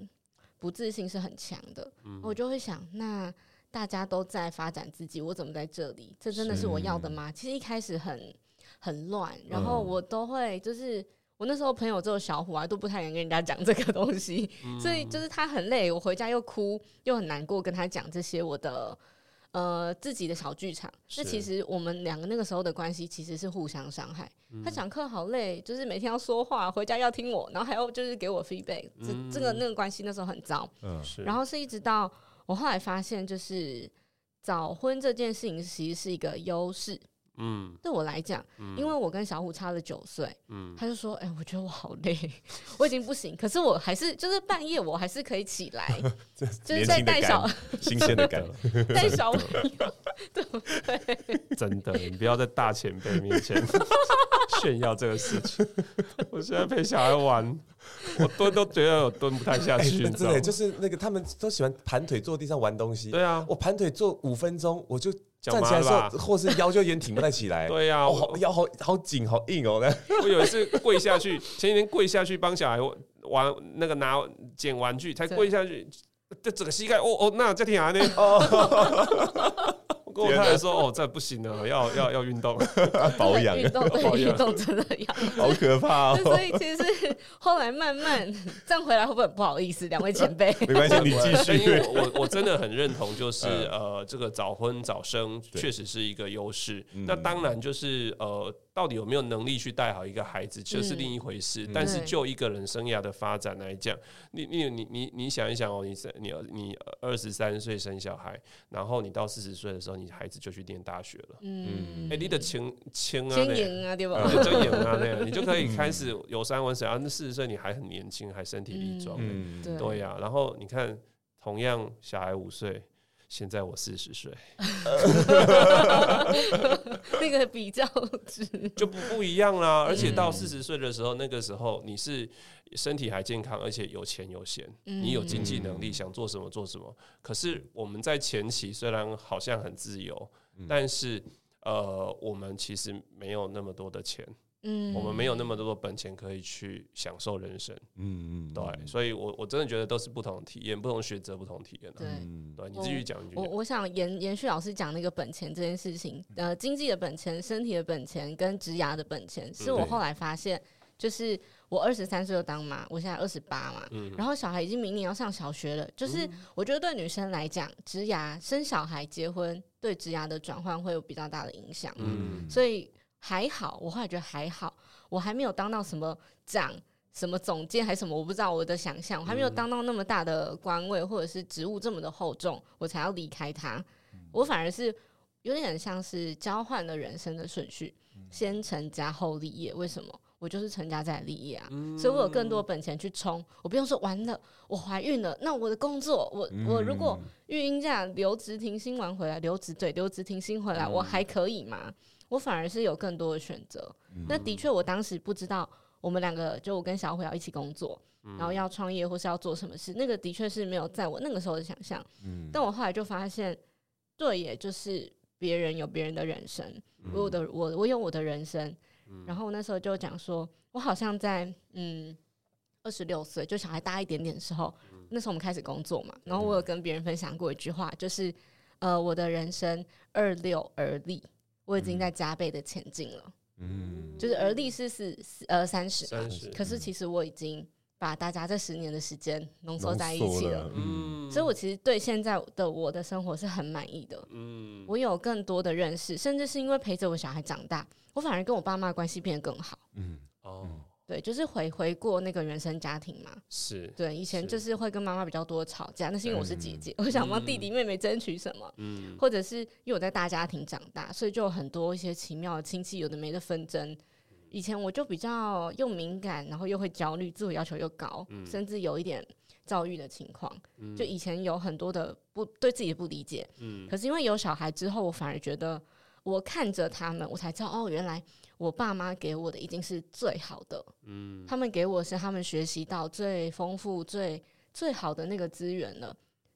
不自信是很强的。嗯、我就会想，那大家都在发展自己，我怎么在这里？这真的是我要的吗？其实一开始很很乱，然后我都会就是。我那时候朋友只有小虎啊，都不太敢跟人家讲这个东西，嗯、所以就是他很累，我回家又哭又很难过，跟他讲这些我的呃自己的小剧场。那其实我们两个那个时候的关系其实是互相伤害。嗯、他讲课好累，就是每天要说话，回家要听我，然后还要就是给我 feedback，嗯、这这个那个关系那时候很糟。嗯、然后是一直到我后来发现，就是早婚这件事情其实是一个优势。嗯，对我来讲，嗯、因为我跟小虎差了九岁，嗯，他就说：“哎、欸，我觉得我好累，我已经不行，可是我还是就是半夜我还是可以起来，就是在带小新鲜的感，带。小朋友，对。不对？真的，你不要在大前辈面前炫耀这个事情。我现在陪小孩玩，我蹲都觉得我蹲不太下去，真的，就是那个他们都喜欢盘腿坐地上玩东西，对啊，我盘腿坐五分钟我就。”站起来的时候，或是腰就有点挺不太起来。对呀、啊，我腰好好紧好硬哦。我有一次跪下去，前几天跪下去帮小孩玩那个拿捡玩具，才跪下去，这整个膝盖哦哦，那这挺难的。跟我太太说：“哦，这不行了，要要要运动，保养运动，对运动真的要，好可怕哦。”所以其实后来慢慢这样回来，会不会不好意思？两位前辈，没关系，你继续。因为我我真的很认同，就是呃，这个早婚早生确实是一个优势。那当然就是呃。到底有没有能力去带好一个孩子，这是另一回事。嗯、但是就一个人生涯的发展来讲，你你你你你想一想哦，你你你二十三岁生小孩，然后你到四十岁的时候，你孩子就去念大学了。嗯，哎、欸，你的钱钱啊，钱啊，对吧？就赢啊，那样你就可以开始游山玩水啊。那四十岁你还很年轻，还身体力壮。嗯，对呀、啊。然后你看，同样小孩五岁。现在我四十岁，那个比较值就不不一样啦。而且到四十岁的时候，那个时候你是身体还健康，而且有钱有闲，你有经济能力，想做什么做什么。可是我们在前期虽然好像很自由，但是呃，我们其实没有那么多的钱。嗯，我们没有那么多的本钱可以去享受人生。嗯嗯，对，所以我我真的觉得都是不同体验，不同选择，不同体验。对，对，你继续讲。我我想延延续老师讲那个本钱这件事情，呃，经济的本钱、身体的本钱跟职涯的本钱，是我后来发现，就是我二十三岁就当妈，我现在二十八嘛，然后小孩已经明年要上小学了，就是我觉得对女生来讲，职涯生小孩、结婚对职涯的转换会有比较大的影响。嗯，所以。还好，我后来觉得还好，我还没有当到什么长、什么总监还是什么，我不知道我的想象，我还没有当到那么大的官位或者是职务这么的厚重，我才要离开他。我反而是有点像是交换了人生的顺序，先成家后立业。为什么？我就是成家再立业啊，所以我有更多本钱去冲，我不用说完了，我怀孕了，那我的工作，我我如果育婴假留职停薪完回来，留职对留职停薪回来，我还可以吗？我反而是有更多的选择。嗯、那的确，我当时不知道我们两个就我跟小虎要一起工作，嗯、然后要创业或是要做什么事。那个的确是没有在我那个时候的想象。嗯、但我后来就发现，对，也就是别人有别人的人生，嗯、我有的我我有我的人生。嗯、然后那时候就讲说，我好像在嗯二十六岁，就小孩大一点点的时候，嗯、那时候我们开始工作嘛。然后我有跟别人分享过一句话，就是呃，我的人生二六而立。我已经在加倍的前进了，嗯，就是而立是四呃三十，三十，可是其实我已经把大家这十年的时间浓缩在一起了，了嗯，所以我其实对现在的我的生活是很满意的，嗯，我有更多的认识，甚至是因为陪着我小孩长大，我反而跟我爸妈关系变得更好，嗯，哦。对，就是回回过那个原生家庭嘛，是对，以前就是会跟妈妈比较多吵架，那是因为我是姐姐，嗯、我想帮弟弟妹妹争取什么，嗯，或者是因为我在大家庭长大，所以就有很多一些奇妙的亲戚有的没的纷争，以前我就比较又敏感，然后又会焦虑，自我要求又高，嗯、甚至有一点躁郁的情况。嗯、就以前有很多的不对自己的不理解。嗯、可是因为有小孩之后，我反而觉得，我看着他们，我才知道哦，原来我爸妈给我的一定是最好的。嗯、他们给我是他们学习到最丰富、最最好的那个资源了。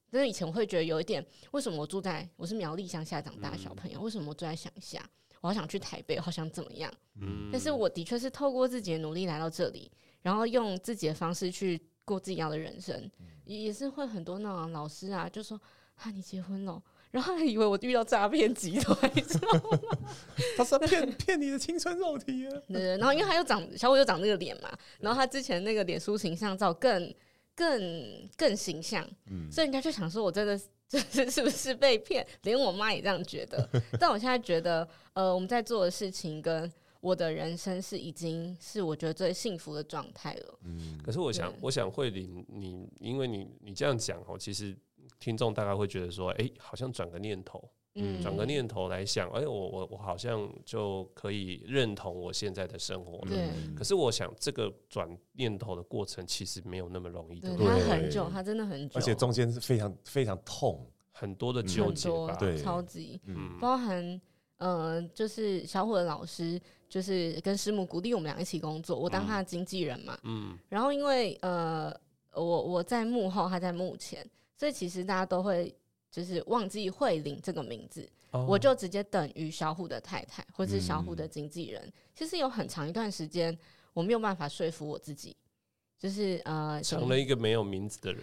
但是以前我会觉得有一点，为什么我住在我是苗栗乡下长大的小朋友，嗯、为什么我住在乡下？我好想去台北，好想怎么样？嗯，但是我的确是透过自己的努力来到这里，然后用自己的方式去过自己要的人生，嗯、也是会很多那种老师啊，就说啊，你结婚了，然后还以为我遇到诈骗集团，你知道吗？他是骗 骗你的青春肉体啊！对，然后因为他又长小伟又长那个脸嘛，然后他之前那个脸书形象照更更更形象，嗯，所以人家就想说我真的。就是是不是被骗？连我妈也这样觉得。但我现在觉得，呃，我们在做的事情跟我的人生是已经是我觉得最幸福的状态了。嗯，可是我想，我想慧玲，你因为你你这样讲哦，其实听众大概会觉得说，哎，好像转个念头。嗯，转个念头来想，哎，我我我好像就可以认同我现在的生活了。对。可是我想，这个转念头的过程其实没有那么容易的。对，它很久，他真的很久。而且中间是非常非常痛，很多的纠结吧。对，超级。嗯。包含呃，就是小虎的老师，就是跟师母鼓励我们俩一起工作，我当他的经纪人嘛。嗯。然后因为呃，我我在幕后，他在幕前，所以其实大家都会。就是忘记慧玲这个名字，oh. 我就直接等于小虎的太太，或是小虎的经纪人。嗯、其实有很长一段时间，我没有办法说服我自己，就是呃，成了一个没有名字的人。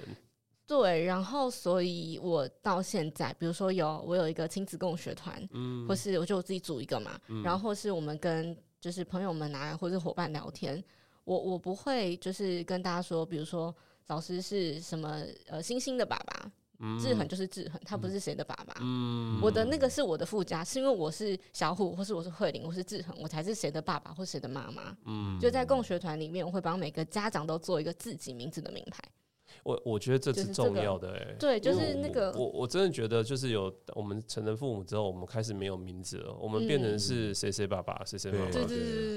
对，然后所以我到现在，比如说有我有一个亲子共学团，嗯，或是我就我自己组一个嘛，嗯、然后或是我们跟就是朋友们啊，或是伙伴聊天，我我不会就是跟大家说，比如说老师是什么呃星星的爸爸。志恒就是志恒，他不是谁的爸爸。嗯，我的那个是我的附加，是因为我是小虎，或是我是慧玲，我是志恒，我才是谁的爸爸或谁的妈妈。嗯，就在共学团里面，我会帮每个家长都做一个自己名字的名牌。我我觉得这是重要的哎、欸，对，就是那个我我真的觉得就是有我们成人父母之后，我们开始没有名字了，我们变成是谁谁爸爸谁谁妈妈，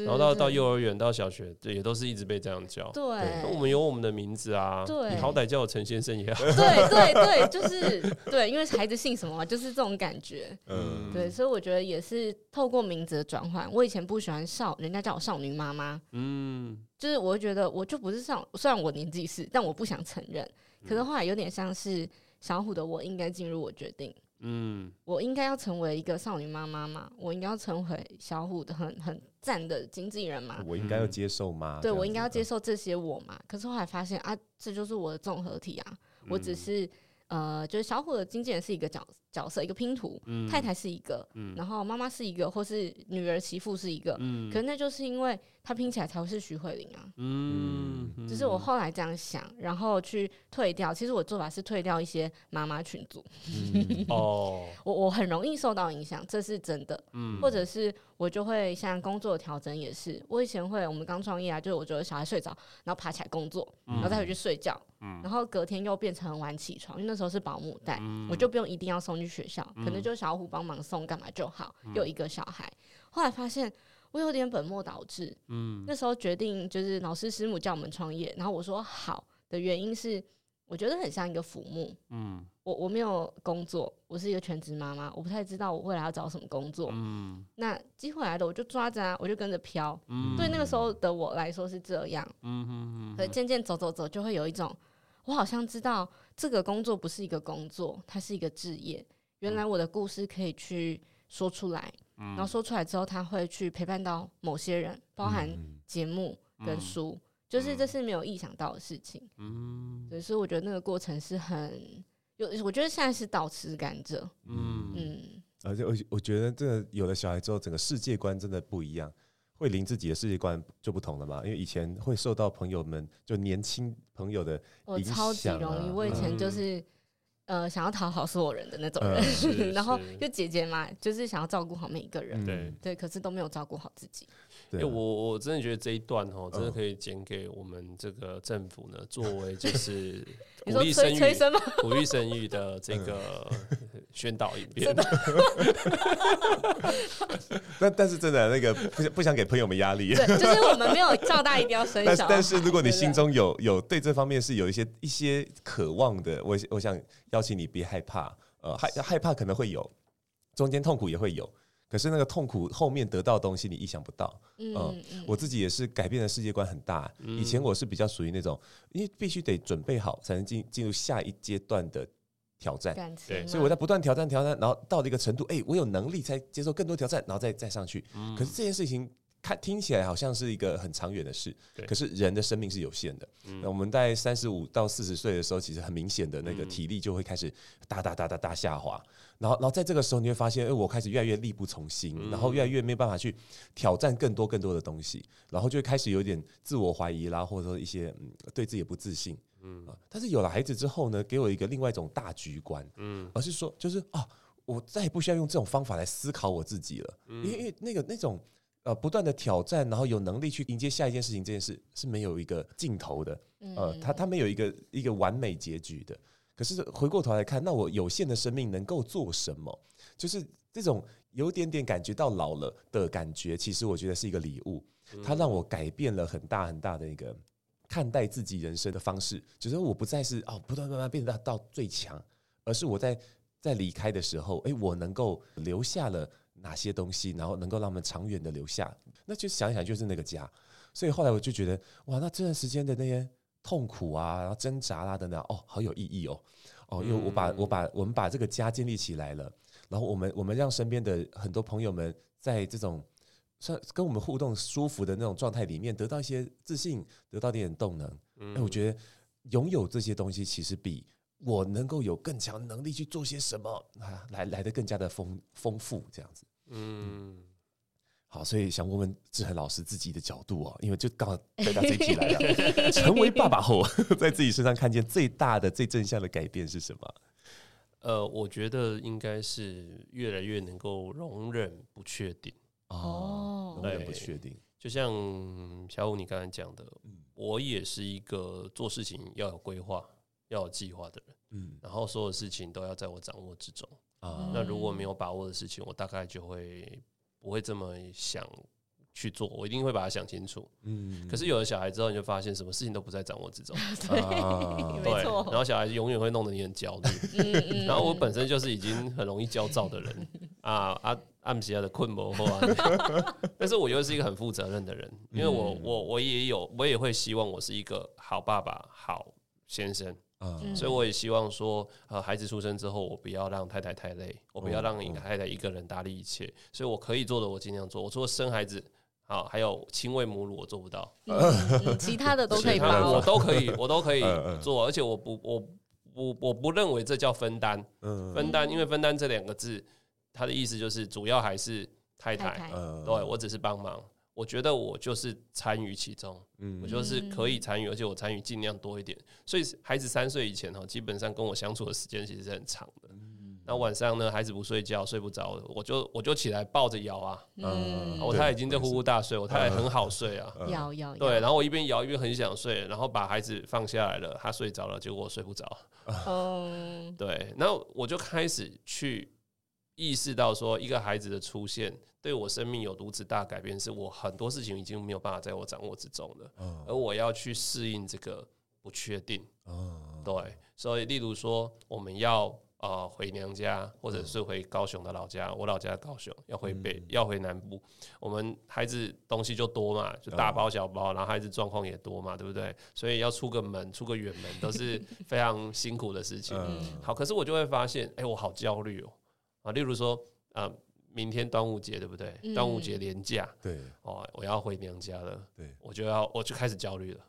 然后到到幼儿园到小学，对，也都是一直被这样叫。对，我们有我们的名字啊，对，你好歹叫我陈先生也好。对对对，就是对，因为孩子姓什么嘛，就是这种感觉。嗯，对，所以我觉得也是透过名字的转换。我以前不喜欢少，人家叫我少女妈妈。嗯。就是我觉得我就不是少，虽然我年纪是，但我不想承认。可是后来有点像是小虎的，我应该进入我决定。嗯，我应该要成为一个少女妈妈嘛？我应该要成为小虎的很很赞的经纪人嘛？我应该要接受吗？对，我应该要接受这些我嘛？可是后来发现啊，这就是我的综合体啊！我只是。呃，就是小虎的经纪人是一个角角色，一个拼图，嗯、太太是一个，嗯、然后妈妈是一个，或是女儿媳妇是一个，嗯、可是那就是因为他拼起来才会是徐慧玲啊，嗯，只是我后来这样想，然后去退掉，其实我做法是退掉一些妈妈群组，嗯、哦，我我很容易受到影响，这是真的，嗯，或者是我就会像工作调整也是，我以前会，我们刚创业啊，就是我觉得小孩睡着，然后爬起来工作，嗯、然后再回去睡觉。然后隔天又变成晚起床，因为那时候是保姆带，嗯、我就不用一定要送去学校，嗯、可能就小虎帮忙送干嘛就好。嗯、又一个小孩，后来发现我有点本末倒置。嗯，那时候决定就是老师师母叫我们创业，然后我说好的原因是我觉得很像一个浮木。嗯，我我没有工作，我是一个全职妈妈，我不太知道我未来要找什么工作。嗯，那机会来了我就抓着啊，我就跟着飘。嗯，对那个时候的我来说是这样。嗯可渐渐走走走，就会有一种。我好像知道这个工作不是一个工作，它是一个职业。原来我的故事可以去说出来，嗯、然后说出来之后，他会去陪伴到某些人，包含节目跟书，嗯、就是这是没有意想到的事情。嗯，所以我觉得那个过程是很有，我觉得现在是倒吃甘蔗。嗯嗯，而且我我觉得这个有了小孩之后，整个世界观真的不一样。慧玲自己的世界观就不同了嘛，因为以前会受到朋友们就年轻朋友的影响、啊，我超级容易。我以前就是呃，想要讨好所有人的那种人，嗯、然后就姐姐嘛，就是想要照顾好每一个人，对、嗯、对，可是都没有照顾好自己。因为我我真的觉得这一段哦，真的可以剪给我们这个政府呢，作为就 是鼓励生育、鼓励生育的这个 宣导影片。但但是真的那个不不想给朋友们压力，对，就是我们没有照大一定要生小孩。但是如果你心中有有对这方面是有一些一些渴望的，我我想邀请你别害怕，呃，害害怕可能会有，中间痛苦也会有。可是那个痛苦后面得到的东西，你意想不到。嗯，嗯，我自己也是改变的世界观很大。嗯、以前我是比较属于那种，因为必须得准备好才能进进入下一阶段的挑战。对，所以我在不断挑战挑战，然后到了一个程度，哎、欸，我有能力才接受更多挑战，然后再再上去。嗯、可是这件事情。看听起来好像是一个很长远的事，对可是人的生命是有限的。嗯、那我们在三十五到四十岁的时候，其实很明显的那个体力就会开始大大大大大下滑。然后，然后在这个时候，你会发现，哎，我开始越来越力不从心，嗯、然后越来越没有办法去挑战更多更多的东西，然后就会开始有点自我怀疑啦，或者说一些嗯对自己也不自信。嗯，但是有了孩子之后呢，给我一个另外一种大局观，嗯，而是说，就是啊，我再也不需要用这种方法来思考我自己了，嗯、因为因为那个那种。呃，不断的挑战，然后有能力去迎接下一件事情，这件事是没有一个尽头的。呃，他他没有一个一个完美结局的。可是回过头来看，那我有限的生命能够做什么？就是这种有点点感觉到老了的感觉，其实我觉得是一个礼物。它让我改变了很大很大的一个看待自己人生的方式。就是我不再是哦，不断慢慢变得到最强，而是我在在离开的时候，哎，我能够留下了。哪些东西，然后能够让我们长远的留下，那就想一想，就是那个家。所以后来我就觉得，哇，那这段时间的那些痛苦啊，然后挣扎啦、啊、等等，哦，好有意义哦，哦，因为我把我把我们把这个家建立起来了，然后我们我们让身边的很多朋友们在这种算跟我们互动舒服的那种状态里面，得到一些自信，得到一点点动能。哎，我觉得拥有这些东西，其实比我能够有更强能力去做些什么啊，来来得更加的丰丰富，这样子。嗯，好，所以想问问志恒老师自己的角度哦，因为就刚好带到这一题来了。成为爸爸后，在自己身上看见最大的、最正向的改变是什么？呃，我觉得应该是越来越能够容忍不确定哦，容忍不确定。就像小五你刚才讲的，我也是一个做事情要有规划、要有计划的人，嗯，然后所有事情都要在我掌握之中。啊，那如果没有把握的事情，我大概就会不会这么想去做，我一定会把它想清楚。嗯，可是有了小孩之后，你就发现什么事情都不在掌握之中。对，然后小孩永远会弄得你很焦虑。然后我本身就是已经很容易焦躁的人啊啊，按起来的困魔后啊 但是我又是一个很负责任的人，因为我我我也有，我也会希望我是一个好爸爸、好先生。嗯，所以我也希望说，呃，孩子出生之后，我不要让太太太累，我不要让一个太太一个人打理一切，所以我可以做的，我尽量做。我除了生孩子，好，还有亲喂母乳，我做不到，其他的都 可以帮，我都可以，我都可以 做，而且我不，我我，我不认为这叫分担，分担，因为分担这两个字，它的意思就是主要还是太太，对，我只是帮忙。我觉得我就是参与其中，嗯，我就是可以参与，而且我参与尽量多一点。所以孩子三岁以前哈，基本上跟我相处的时间其实是很长的。那晚上呢，孩子不睡觉，睡不着，我就我就起来抱着摇啊，嗯，我太太已经在呼呼大睡，我太太很好睡啊，摇摇对，然后我一边摇一边很想睡，然后把孩子放下来了，他睡着了，结果我睡不着，哦，对，然后我就开始去意识到说，一个孩子的出现。对我生命有如此大改变，是我很多事情已经没有办法在我掌握之中了，而我要去适应这个不确定。对，所以例如说，我们要呃回娘家，或者是回高雄的老家，我老家高雄，要回北，要回南部，我们孩子东西就多嘛，就大包小包，然后孩子状况也多嘛，对不对？所以要出个门，出个远门都是 非常辛苦的事情。好，可是我就会发现，哎，我好焦虑哦。啊，例如说，呃。明天端午节对不对？端午节连假，对哦，我要回娘家了，对，我就要我就开始焦虑了。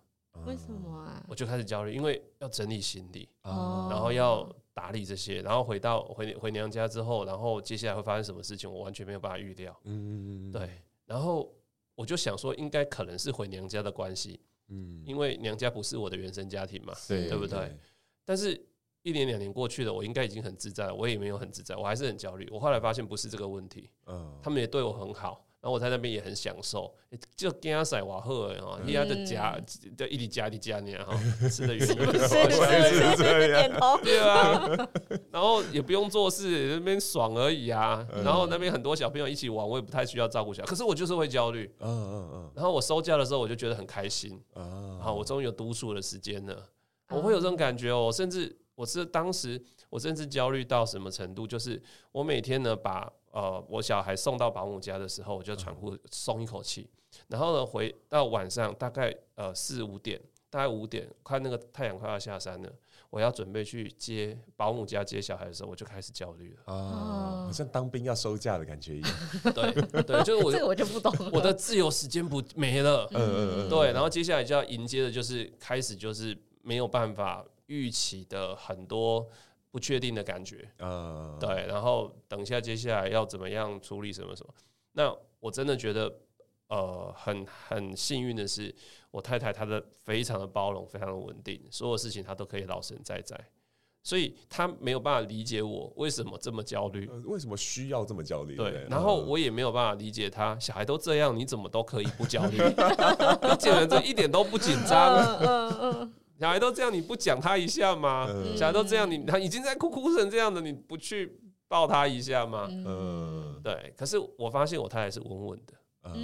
为什么啊？我就开始焦虑，因为要整理行李，然后要打理这些，然后回到回回娘家之后，然后接下来会发生什么事情，我完全没有办法预料。嗯对。然后我就想说，应该可能是回娘家的关系，嗯，因为娘家不是我的原生家庭嘛，对，对不对？但是一年两年过去了，我应该已经很自在了，我也没有很自在，我还是很焦虑。我后来发现不是这个问题，嗯，他们也对我很好。然后我在那边也很享受，就跟他塞瓦赫哈，你要就夹，就一直夹一直夹你哈，吃的圆圆的，是？这样，对啊。然后也不用做事，那边爽而已啊。然后那边很多小朋友一起玩，我也不太需要照顾小孩，可是我就是会焦虑，嗯嗯嗯。然后我收假的时候，我就觉得很开心，啊，我终于有独处的时间了。我会有这种感觉哦，甚至我是当时我甚至焦虑到什么程度，就是我每天呢把。呃，我小孩送到保姆家的时候，我就喘呼松一口气。然后呢，回到晚上大概呃四五点，大概五点，看那个太阳快要下山了，我要准备去接保姆家接小孩的时候，我就开始焦虑了。啊，好像当兵要收假的感觉一样。对对，就是我，这个我就不懂。我的自由时间不没了。嗯嗯嗯。对，然后接下来就要迎接的就是开始就是没有办法预期的很多。不确定的感觉，嗯，对，然后等一下，接下来要怎么样处理什么什么？那我真的觉得，呃，很很幸运的是，我太太她的非常的包容，非常的稳定，所有事情她都可以老神在在，所以她没有办法理解我为什么这么焦虑，为什么需要这么焦虑？对，然后我也没有办法理解她，小孩都这样，你怎么都可以不焦虑？你简直这一点都不紧张，嗯嗯。小孩都这样，你不讲他一下吗？嗯、小孩都这样，你他已经在哭哭成这样的，你不去抱他一下吗？嗯，对。可是我发现我太太是稳稳的。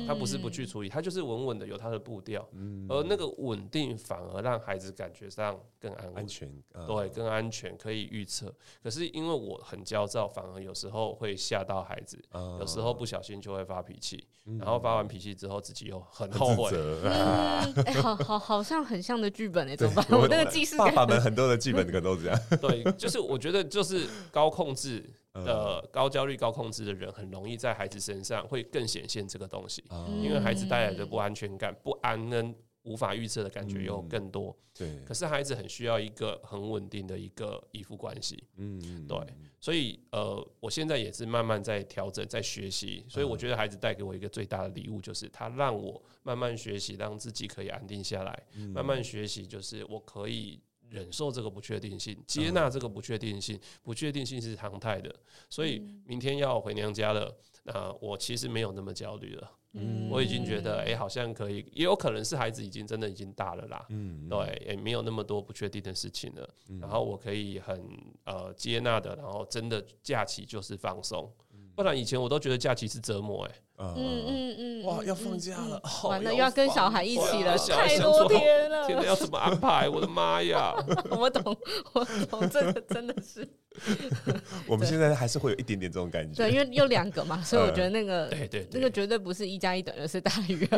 他不是不去处理，他就是稳稳的有他的步调，而那个稳定反而让孩子感觉上更安安全，对，更安全，可以预测。可是因为我很焦躁，反而有时候会吓到孩子，有时候不小心就会发脾气，然后发完脾气之后自己又很后悔。哎，好好好像很像的剧本哎，怎么办？我那个既视感，爸爸们很多的剧本可能都这样。对，就是我觉得就是高控制。的高焦虑、高控制的人，很容易在孩子身上会更显现这个东西，因为孩子带来的不安全感、不安跟无法预测的感觉又更多。对，可是孩子很需要一个很稳定的一个依附关系。嗯，对，所以呃，我现在也是慢慢在调整、在学习，所以我觉得孩子带给我一个最大的礼物，就是他让我慢慢学习，让自己可以安定下来，慢慢学习，就是我可以。忍受这个不确定性，接纳这个不确定性，不确定性是常态的。所以明天要回娘家了，那我其实没有那么焦虑了。嗯，我已经觉得，哎，好像可以，也有可能是孩子已经真的已经大了啦。嗯，对，也没有那么多不确定的事情了。然后我可以很呃接纳的，然后真的假期就是放松。不然以前我都觉得假期是折磨，哎。嗯嗯嗯，哇，要放假了，完了又要跟小孩一起了，太多天了，天哪，要怎么安排？我的妈呀！我懂，我懂，这个真的是。我们现在还是会有一点点这种感觉，对，因为有两个嘛，所以我觉得那个，对对，那个绝对不是一加一等于是大于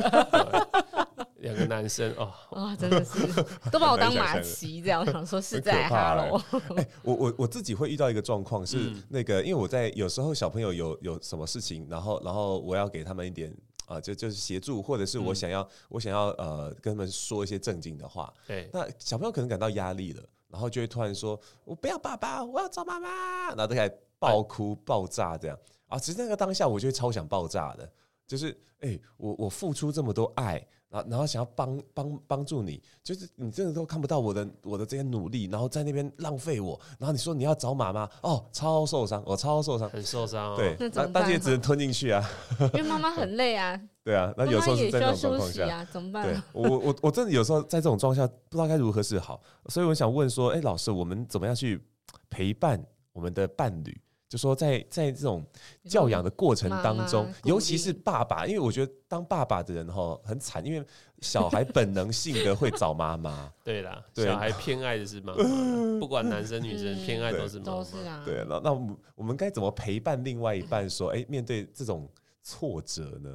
两个男生哦，啊，真的是都把我当马骑这样，想说是在哈喽。哎，我我我自己会遇到一个状况是那个，因为我在有时候小朋友有有什么事情，然后然后我要给他们一点啊，就就是协助，或者是我想要我想要呃跟他们说一些正经的话，对，那小朋友可能感到压力了，然后就会突然说：“我不要爸爸，我要找妈妈。”然后就开始爆哭爆炸这样啊，其实那个当下我就会超想爆炸的，就是哎，我我付出这么多爱。然后，然后想要帮帮帮助你，就是你真的都看不到我的我的这些努力，然后在那边浪费我。然后你说你要找妈妈，哦，超受伤，我超受伤，很受伤、哦。对，那但是也只能吞进去啊，因为妈妈很累啊。对啊，那有时候是在这种状况下，啊、怎么办？对，我我我真的有时候在这种状况下不知道该如何是好，所以我想问说，哎，老师，我们怎么样去陪伴我们的伴侣？就说在在这种教养的过程当中，尤其是爸爸，因为我觉得当爸爸的人哈很惨，因为小孩本能性的会找妈妈。对啦，小孩偏爱的是妈妈，不管男生女生偏爱都是妈妈。都是啊。对，那那我们我们该怎么陪伴另外一半？说，哎，面对这种挫折呢？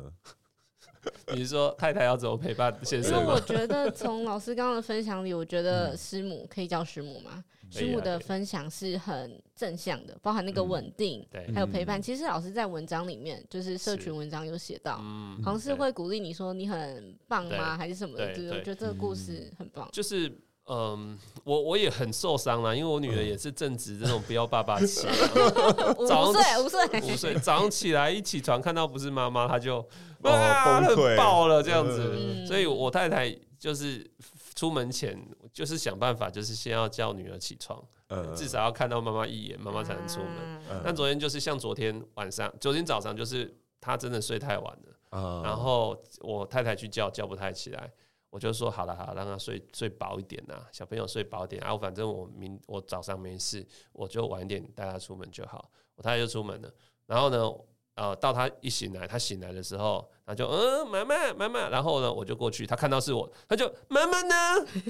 你是说太太要怎么陪伴先生？因为我觉得从老师刚刚的分享里，我觉得师母可以叫师母吗？师母的分享是很正向的，包含那个稳定，还有陪伴。其实老师在文章里面，就是社群文章有写到，好像是会鼓励你说你很棒吗？还是什么的？就是我觉得这个故事很棒。就是嗯，我我也很受伤了，因为我女儿也是正值这种不要爸爸气，五岁五岁五岁，早上起来一起床看到不是妈妈，她就啊崩溃爆了这样子。所以我太太就是。出门前就是想办法，就是先要叫女儿起床，嗯、至少要看到妈妈一眼，妈妈才能出门。嗯、但昨天就是像昨天晚上，昨天早上就是她真的睡太晚了，嗯、然后我太太去叫，叫不太起来，我就说好了好了，让她睡睡饱一点呐，小朋友睡饱点啊，反正我明我早上没事，我就晚一点带她出门就好。我太太就出门了，然后呢？呃，到他一醒来，他醒来的时候，他就嗯，妈妈，妈妈，然后呢，我就过去，他看到是我，他就妈妈呢？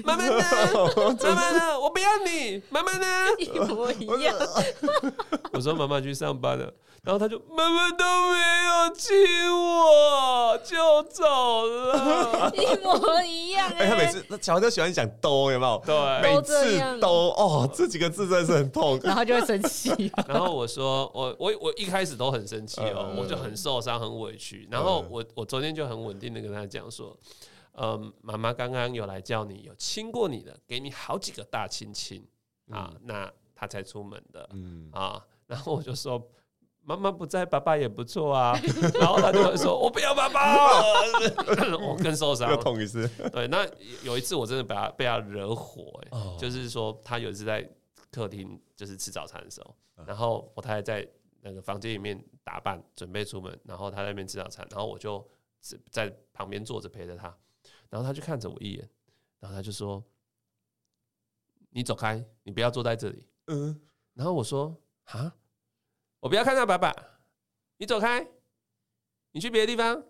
妈妈呢？妈妈呢？我不要你，妈妈呢？一模一样。我说妈妈去上班了。然后他就妈妈都没有亲我就走了，一模一样。哎，他每次小孩都喜欢讲都，有没有？对，每次都哦，这几个字真的是很痛。然后就会生气。然后我说，我我我一开始都很生气哦，我就很受伤，很委屈。然后我我昨天就很稳定的跟他讲说，嗯，妈妈刚刚有来叫你，有亲过你的，给你好几个大亲亲啊，那他才出门的，嗯啊，然后我就说。妈妈不在，爸爸也不错啊。然后他就会说：“我不要爸爸。” 我更受伤，又痛一次。对，那有一次我真的被他被他惹火，哎，就是说他有一次在客厅就是吃早餐的时候，然后我太太在那个房间里面打扮准备出门，然后他在那边吃早餐，然后我就在旁边坐着陪着他，然后他就看着我一眼，然后他就说：“你走开，你不要坐在这里。”嗯，然后我说：“啊。”我不要看到爸爸，你走开，你去别的地方。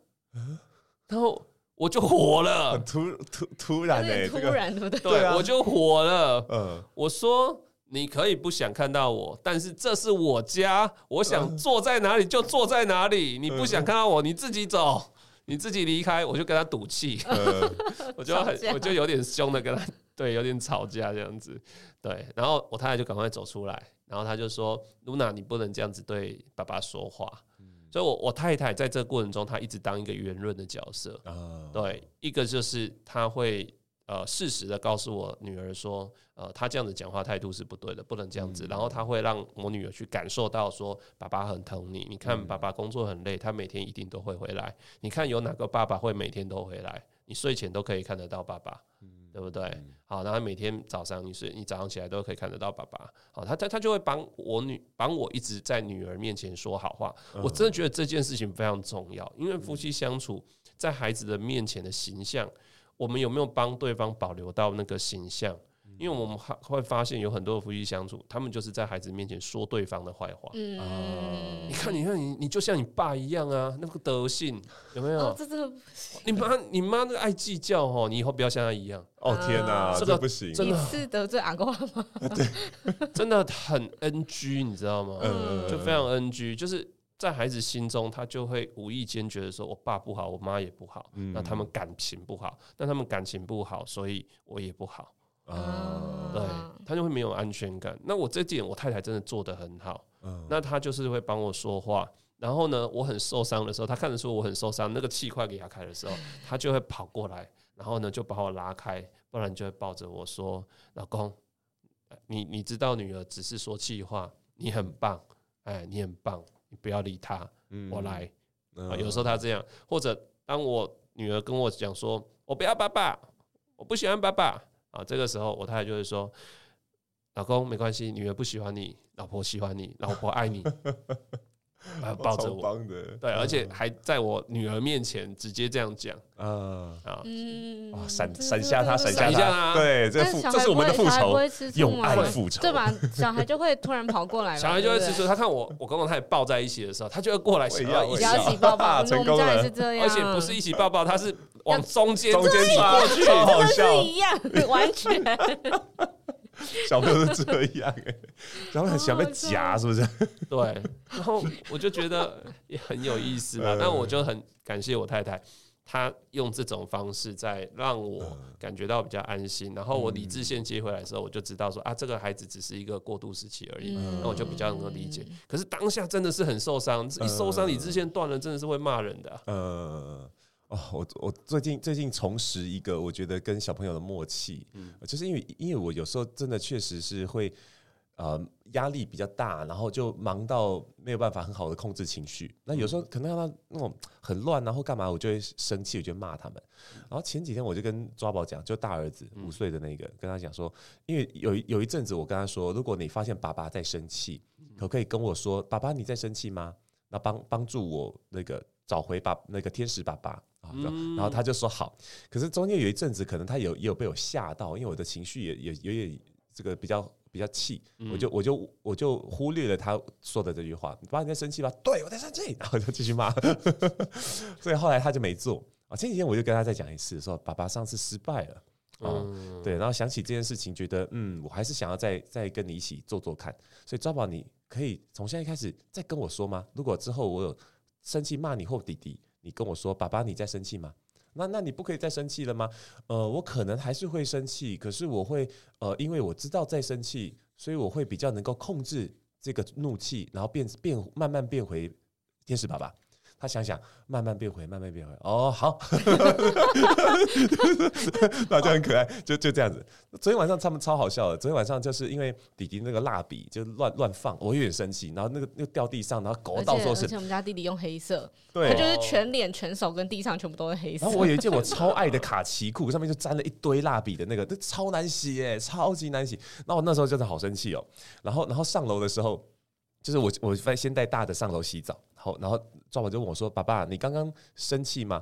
然后我就火了，突突突然的，突然对不对？对，我就火了。我说你可以不想看到我，但是这是我家，我想坐在哪里就坐在哪里。你不想看到我，你自己走，你自己离开。我就跟他赌气，我就很，我就有点凶的跟他，对，有点吵架这样子。对，然后我太太就赶快走出来。然后她就说：“露娜，你不能这样子对爸爸说话。”所以，我我太太在这个过程中，她一直当一个圆润的角色。对，一个就是她会呃适时的告诉我女儿说：“呃，她这样子讲话态度是不对的，不能这样子。”然后她会让我女儿去感受到说：“爸爸很疼你，你看爸爸工作很累，他每天一定都会回来。你看有哪个爸爸会每天都回来？你睡前都可以看得到爸爸。”对不对？嗯、好，然后每天早上你睡，你早上起来都可以看得到爸爸。好，他他他就会帮我女，帮我一直在女儿面前说好话。嗯、我真的觉得这件事情非常重要，因为夫妻相处在孩子的面前的形象，我们有没有帮对方保留到那个形象？因为我们还会发现有很多的夫妻相处，他们就是在孩子面前说对方的坏话。嗯，你看，你看，你你就像你爸一样啊，那个德性有没有？哦、这这你妈，你妈那个爱计较哦，你以后不要像他一样。哦天哪，这个不行，真的是得罪阿公阿妈。对，真的很 NG，你知道吗？嗯，就非常 NG，就是在孩子心中，他就会无意间觉得说，我爸不好，我妈也不好，嗯、那他们感情不好，那他们感情不好，所以我也不好。啊，对，他就会没有安全感。那我这点，我太太真的做得很好。嗯那她就是会帮我说话。然后呢，我很受伤的时候，她看得出我很受伤，那个气快给她开的时候，她就会跑过来，然后呢就把我拉开，不然就会抱着我说：“老公，你你知道女儿只是说气话，你很棒，哎，你很棒，你不要理她，我来。”有时候她这样，或者当我女儿跟我讲说：“我不要爸爸，我不喜欢爸爸。”啊，这个时候我太太就会说：“老公，没关系，女儿不喜欢你，老婆喜欢你，老婆爱你。”抱着我，对，而且还在我女儿面前直接这样讲，啊啊，闪闪下他，闪下他，对，这复这是我们的复仇，用爱复仇，对吧？小孩就会突然跑过来，小孩就会吃醋。他看我，我跟我太太抱在一起的时候，他就会过来想要一起抱抱，成功了，而且不是一起抱抱，他是往中间中间抓过去，好笑，一样，完全。小朋友是这样哎、欸，然后很喜欢被夹，是不是？对，然后我就觉得也很有意思嘛。那我就很感谢我太太，她用这种方式在让我感觉到比较安心。然后我理智线接回来的时候，我就知道说啊，这个孩子只是一个过渡时期而已。那我就比较能够理解。可是当下真的是很受伤，一受伤理智线断了，真的是会骂人的、啊。嗯。哦，我我最近最近重拾一个，我觉得跟小朋友的默契，嗯，就是因为因为我有时候真的确实是会，呃压力比较大，然后就忙到没有办法很好的控制情绪。那有时候可能让他那种很乱，然后干嘛，我就会生气，我就骂他们。然后前几天我就跟抓宝讲，就大儿子五岁的那个，跟他讲说，因为有有一阵子我跟他说，如果你发现爸爸在生气，可不可以跟我说，爸爸你在生气吗？那帮帮助我那个找回爸那个天使爸爸。然后他就说好，可是中间有一阵子，可能他有也有被我吓到，因为我的情绪也也有点这个比较比较气，我就我就我就忽略了他说的这句话。爸，你在生气吧？对，我在生气，然后就继续骂。所以后来他就没做啊。前几天我就跟他再讲一次，说爸爸上次失败了啊，对，然后想起这件事情，觉得嗯，我还是想要再再跟你一起做做看。所以抓宝，你可以从现在开始再跟我说吗？如果之后我有生气骂你或弟弟。你跟我说，爸爸，你在生气吗？那那你不可以再生气了吗？呃，我可能还是会生气，可是我会呃，因为我知道在生气，所以我会比较能够控制这个怒气，然后变变慢慢变回天使爸爸。他想想，慢慢变回，慢慢变回。哦，好，那就很可爱，就就这样子。昨天晚上他们超好笑的。昨天晚上就是因为弟弟那个蜡笔就乱乱放，我有点生气，然后那个又掉地上，然后狗到时候是。而且我们家弟弟用黑色，对，他就是全脸、全手跟地上全部都是黑色。然后我有一件我超爱的卡其裤，上面就沾了一堆蜡笔的那个，都超难洗哎，超级难洗。那我那时候真的好生气哦。然后，然后上楼的时候。就是我，我先带大的上楼洗澡，好，然后抓宝就问我说：“爸爸，你刚刚生气吗？”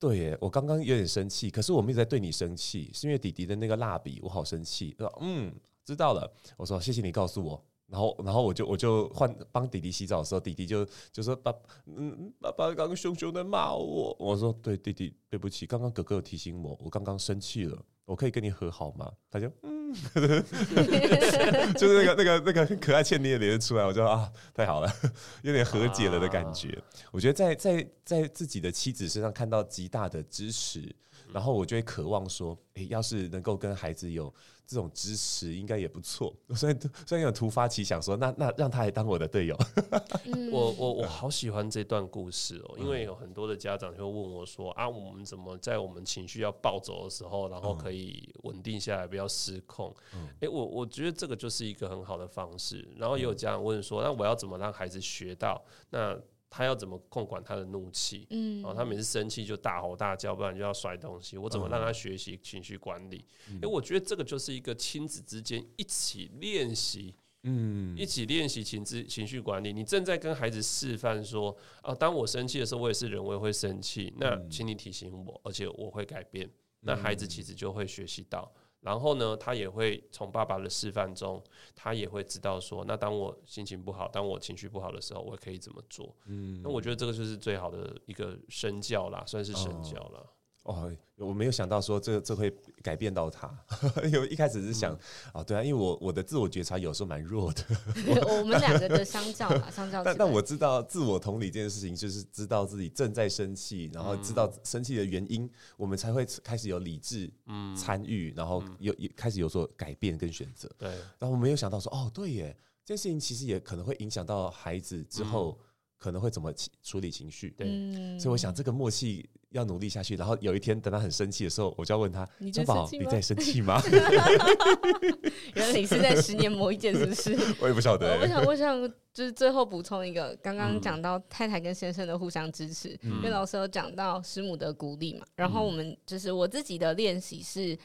对耶，我刚刚有点生气，可是我没有在对你生气，是因为弟弟的那个蜡笔，我好生气。他说：“嗯，知道了。”我说：“谢谢你告诉我。”然后，然后我就我就换帮弟弟洗澡的时候，弟弟就就说：“爸，嗯，爸爸刚刚凶凶的骂我。”我说：“对，弟弟，对不起，刚刚哥哥有提醒我，我刚刚生气了，我可以跟你和好吗？”他就嗯。就是那个那个那个很可爱倩妮的脸出来，我就啊，太好了，有点和解了的感觉。我觉得在在在自己的妻子身上看到极大的支持，然后我就会渴望说，诶，要是能够跟孩子有。这种支持应该也不错，所以所以有突发奇想说，那那让他来当我的队友。我我我好喜欢这段故事哦，因为有很多的家长就问我说啊，我们怎么在我们情绪要暴走的时候，然后可以稳定下来，不要失控？诶，我我觉得这个就是一个很好的方式。然后也有家长问说，那我要怎么让孩子学到那？他要怎么控管他的怒气？嗯，哦，他每次生气就大吼大叫，不然就要摔东西。我怎么让他学习情绪管理？因为、嗯、我觉得这个就是一个亲子之间一起练习，嗯，一起练习情绪情绪管理。你正在跟孩子示范说，啊，当我生气的时候，我也是人，我也会生气。那请你提醒我，而且我会改变。那孩子其实就会学习到。然后呢，他也会从爸爸的示范中，他也会知道说，那当我心情不好，当我情绪不好的时候，我可以怎么做？嗯，那我觉得这个就是最好的一个身教啦，算是身教了。哦哦，我没有想到说这这会改变到他，因为一开始是想啊、嗯哦，对啊，因为我我的自我觉察有时候蛮弱的。我们两个的相较嘛，相较。但但我知道自我同理这件事情，就是知道自己正在生气，然后知道生气的原因，嗯、我们才会开始有理智参与，然后有有开始有所改变跟选择。对。然后我没有想到说，哦，对耶，这件事情其实也可能会影响到孩子之后可能会怎么处理情绪。对。嗯、所以我想这个默契。要努力下去，然后有一天等他很生气的时候，我就要问他：“抓宝，你在生气吗？” 原来你是在十年磨一剑，是不是？我也不晓得、欸。我想，我想就是最后补充一个，刚刚讲到太太跟先生的互相支持，嗯、因为老师有讲到师母的鼓励嘛。然后我们就是我自己的练习是，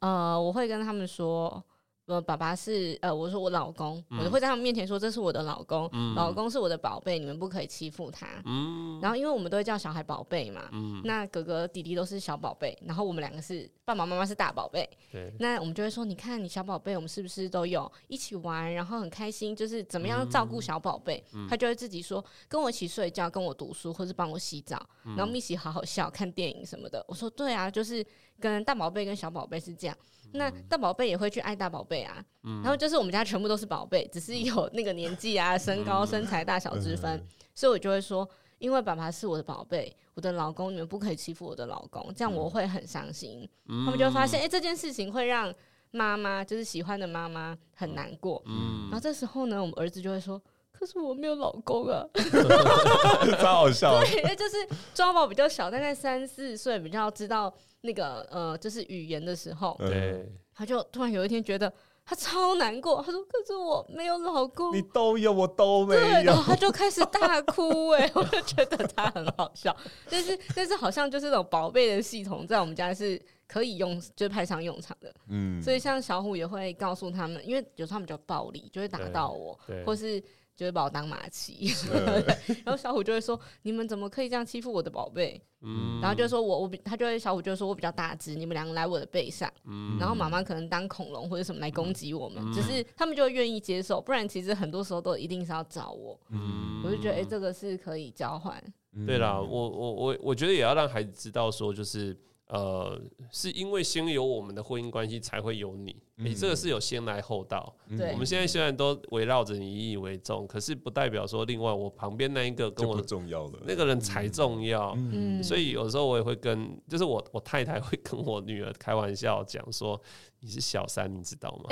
呃，我会跟他们说。呃，爸爸是呃，我说我老公，嗯、我就会在他们面前说，这是我的老公，嗯、老公是我的宝贝，你们不可以欺负他。嗯、然后因为我们都会叫小孩宝贝嘛，嗯、那哥哥弟弟都是小宝贝，然后我们两个是爸爸妈妈是大宝贝。对那我们就会说，你看你小宝贝，我们是不是都有一起玩，然后很开心，就是怎么样照顾小宝贝？嗯、他就会自己说，跟我一起睡觉，跟我读书，或是帮我洗澡，嗯、然后一起好好笑，看电影什么的。我说对啊，就是跟大宝贝跟小宝贝是这样。那大宝贝也会去爱大宝贝啊，嗯、然后就是我们家全部都是宝贝，只是有那个年纪啊、身高、身材大小之分，嗯、所以我就会说，因为爸爸是我的宝贝，我的老公，你们不可以欺负我的老公，这样我会很伤心。嗯、他们就会发现，哎、欸，这件事情会让妈妈，就是喜欢的妈妈很难过。嗯、然后这时候呢，我们儿子就会说。可是我没有老公啊，超好笑。对，就是抓宝比较小，大概三四岁，比较知道那个呃，就是语言的时候，对，他就突然有一天觉得他超难过，他说：“可是我没有老公。”你都有，我都没有。然后他就开始大哭，哎，我就觉得他很好笑。但是，但是好像就是那种宝贝的系统，在我们家是可以用，就是派上用场的。嗯，所以像小虎也会告诉他们，因为有时候他们比较暴力，就会打到我，或是。就会把我当马骑，然后小虎就会说：“你们怎么可以这样欺负我的宝贝？”嗯，然后就说我我比他就会小虎就说：“我比较大只，你们两个来我的背上。”嗯，然后妈妈可能当恐龙或者什么来攻击我们，只是他们就会愿意接受，不然其实很多时候都一定是要找我。嗯，我就觉得哎，这个是可以交换。对啦，我我我我觉得也要让孩子知道说，就是。呃，是因为先有我们的婚姻关系，才会有你。你、嗯欸、这个是有先来后到。对，我们现在虽然都围绕着你以以为重，可是不代表说另外我旁边那一个跟我重要的那个人才重要。嗯，所以有时候我也会跟，就是我我太太会跟我女儿开玩笑讲说：“你是小三，你知道吗？”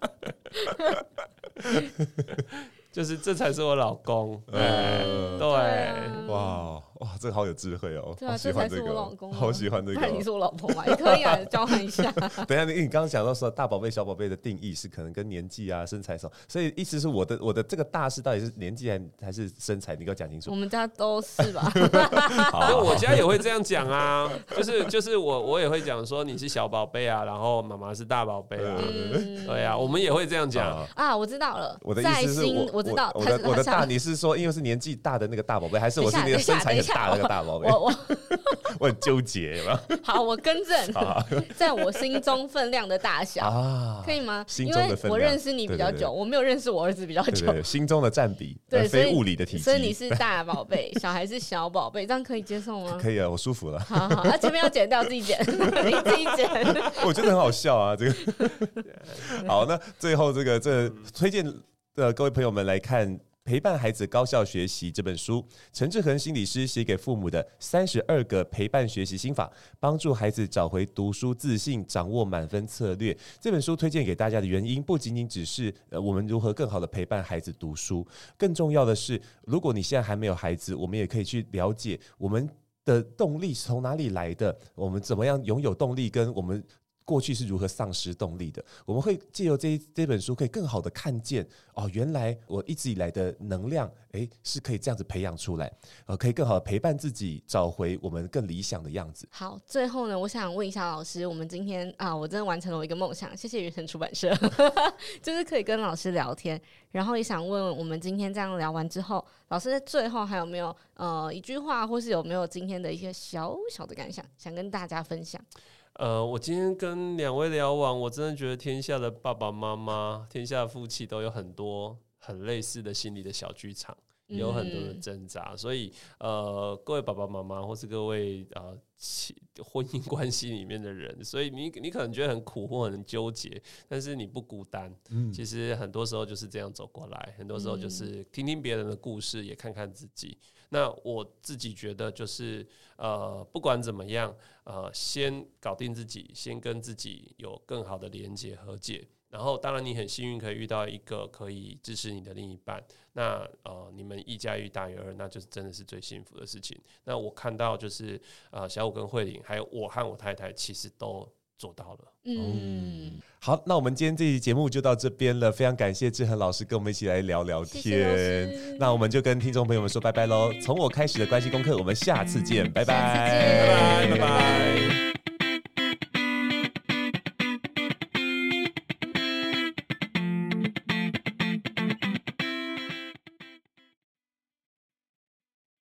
就是这才是我老公。对、呃、对，哇。哇，这个好有智慧哦！对啊，喜欢这才是我老公，好喜欢这个。那你是我老婆嘛？也可以啊，交换一下。等一下，你你刚刚讲到说大宝贝、小宝贝的定义是可能跟年纪啊、身材什么，所以意思是我的我的这个大是到底是年纪还还是身材？你给我讲清楚。我们家都是吧？好，我家也会这样讲啊，就是就是我我也会讲说你是小宝贝啊，然后妈妈是大宝贝啊，对啊，我们也会这样讲啊。我知道了，我的意思是我我知道我的我的大，你是说因为是年纪大的那个大宝贝，还是我是那个身材很 大那个大宝贝？我我 我很纠结，有没有？好，我更正，在我心中分量的大小啊，可以吗？心中的分量，因为我认识你比较久，我没有认识我儿子比较久，心中的占比，对，非物理的体积，所以你是大宝贝，小孩是小宝贝，这样可以接受吗？可以啊，我舒服了。好好，那前面要剪掉，自己剪，你自己剪。我觉得很好笑啊，这个。好，那最后这个这推荐的各位朋友们来看。陪伴孩子高效学习这本书，陈志恒心理师写给父母的三十二个陪伴学习心法，帮助孩子找回读书自信，掌握满分策略。这本书推荐给大家的原因，不仅仅只是呃我们如何更好的陪伴孩子读书，更重要的是，如果你现在还没有孩子，我们也可以去了解我们的动力是从哪里来的，我们怎么样拥有动力，跟我们。过去是如何丧失动力的？我们会借由这这本书，可以更好的看见哦，原来我一直以来的能量，诶，是可以这样子培养出来，呃，可以更好的陪伴自己，找回我们更理想的样子。好，最后呢，我想问一下老师，我们今天啊，我真的完成了我一个梦想，谢谢圆神出版社，就是可以跟老师聊天，然后也想问，我们今天这样聊完之后，老师在最后还有没有呃一句话，或是有没有今天的一些小小的感想，想跟大家分享？呃，我今天跟两位聊完，我真的觉得天下的爸爸妈妈、天下的夫妻都有很多很类似的心理的小剧场，有很多的挣扎。嗯、所以，呃，各位爸爸妈妈或是各位呃婚姻关系里面的人，所以你你可能觉得很苦或很纠结，但是你不孤单。嗯，其实很多时候就是这样走过来，很多时候就是听听别人的故事，也看看自己。那我自己觉得就是，呃，不管怎么样，呃，先搞定自己，先跟自己有更好的连接和解。然后，当然你很幸运可以遇到一个可以支持你的另一半。那呃，你们一加一大于二，那就是真的是最幸福的事情。那我看到就是，呃，小五跟慧玲，还有我和我太太，其实都。做到了，嗯，好，那我们今天这期节目就到这边了，非常感谢志恒老师跟我们一起来聊聊天，谢谢，那我们就跟听众朋友们说拜拜喽。从我开始的关系功课，我们下次见，拜拜，拜拜，拜拜。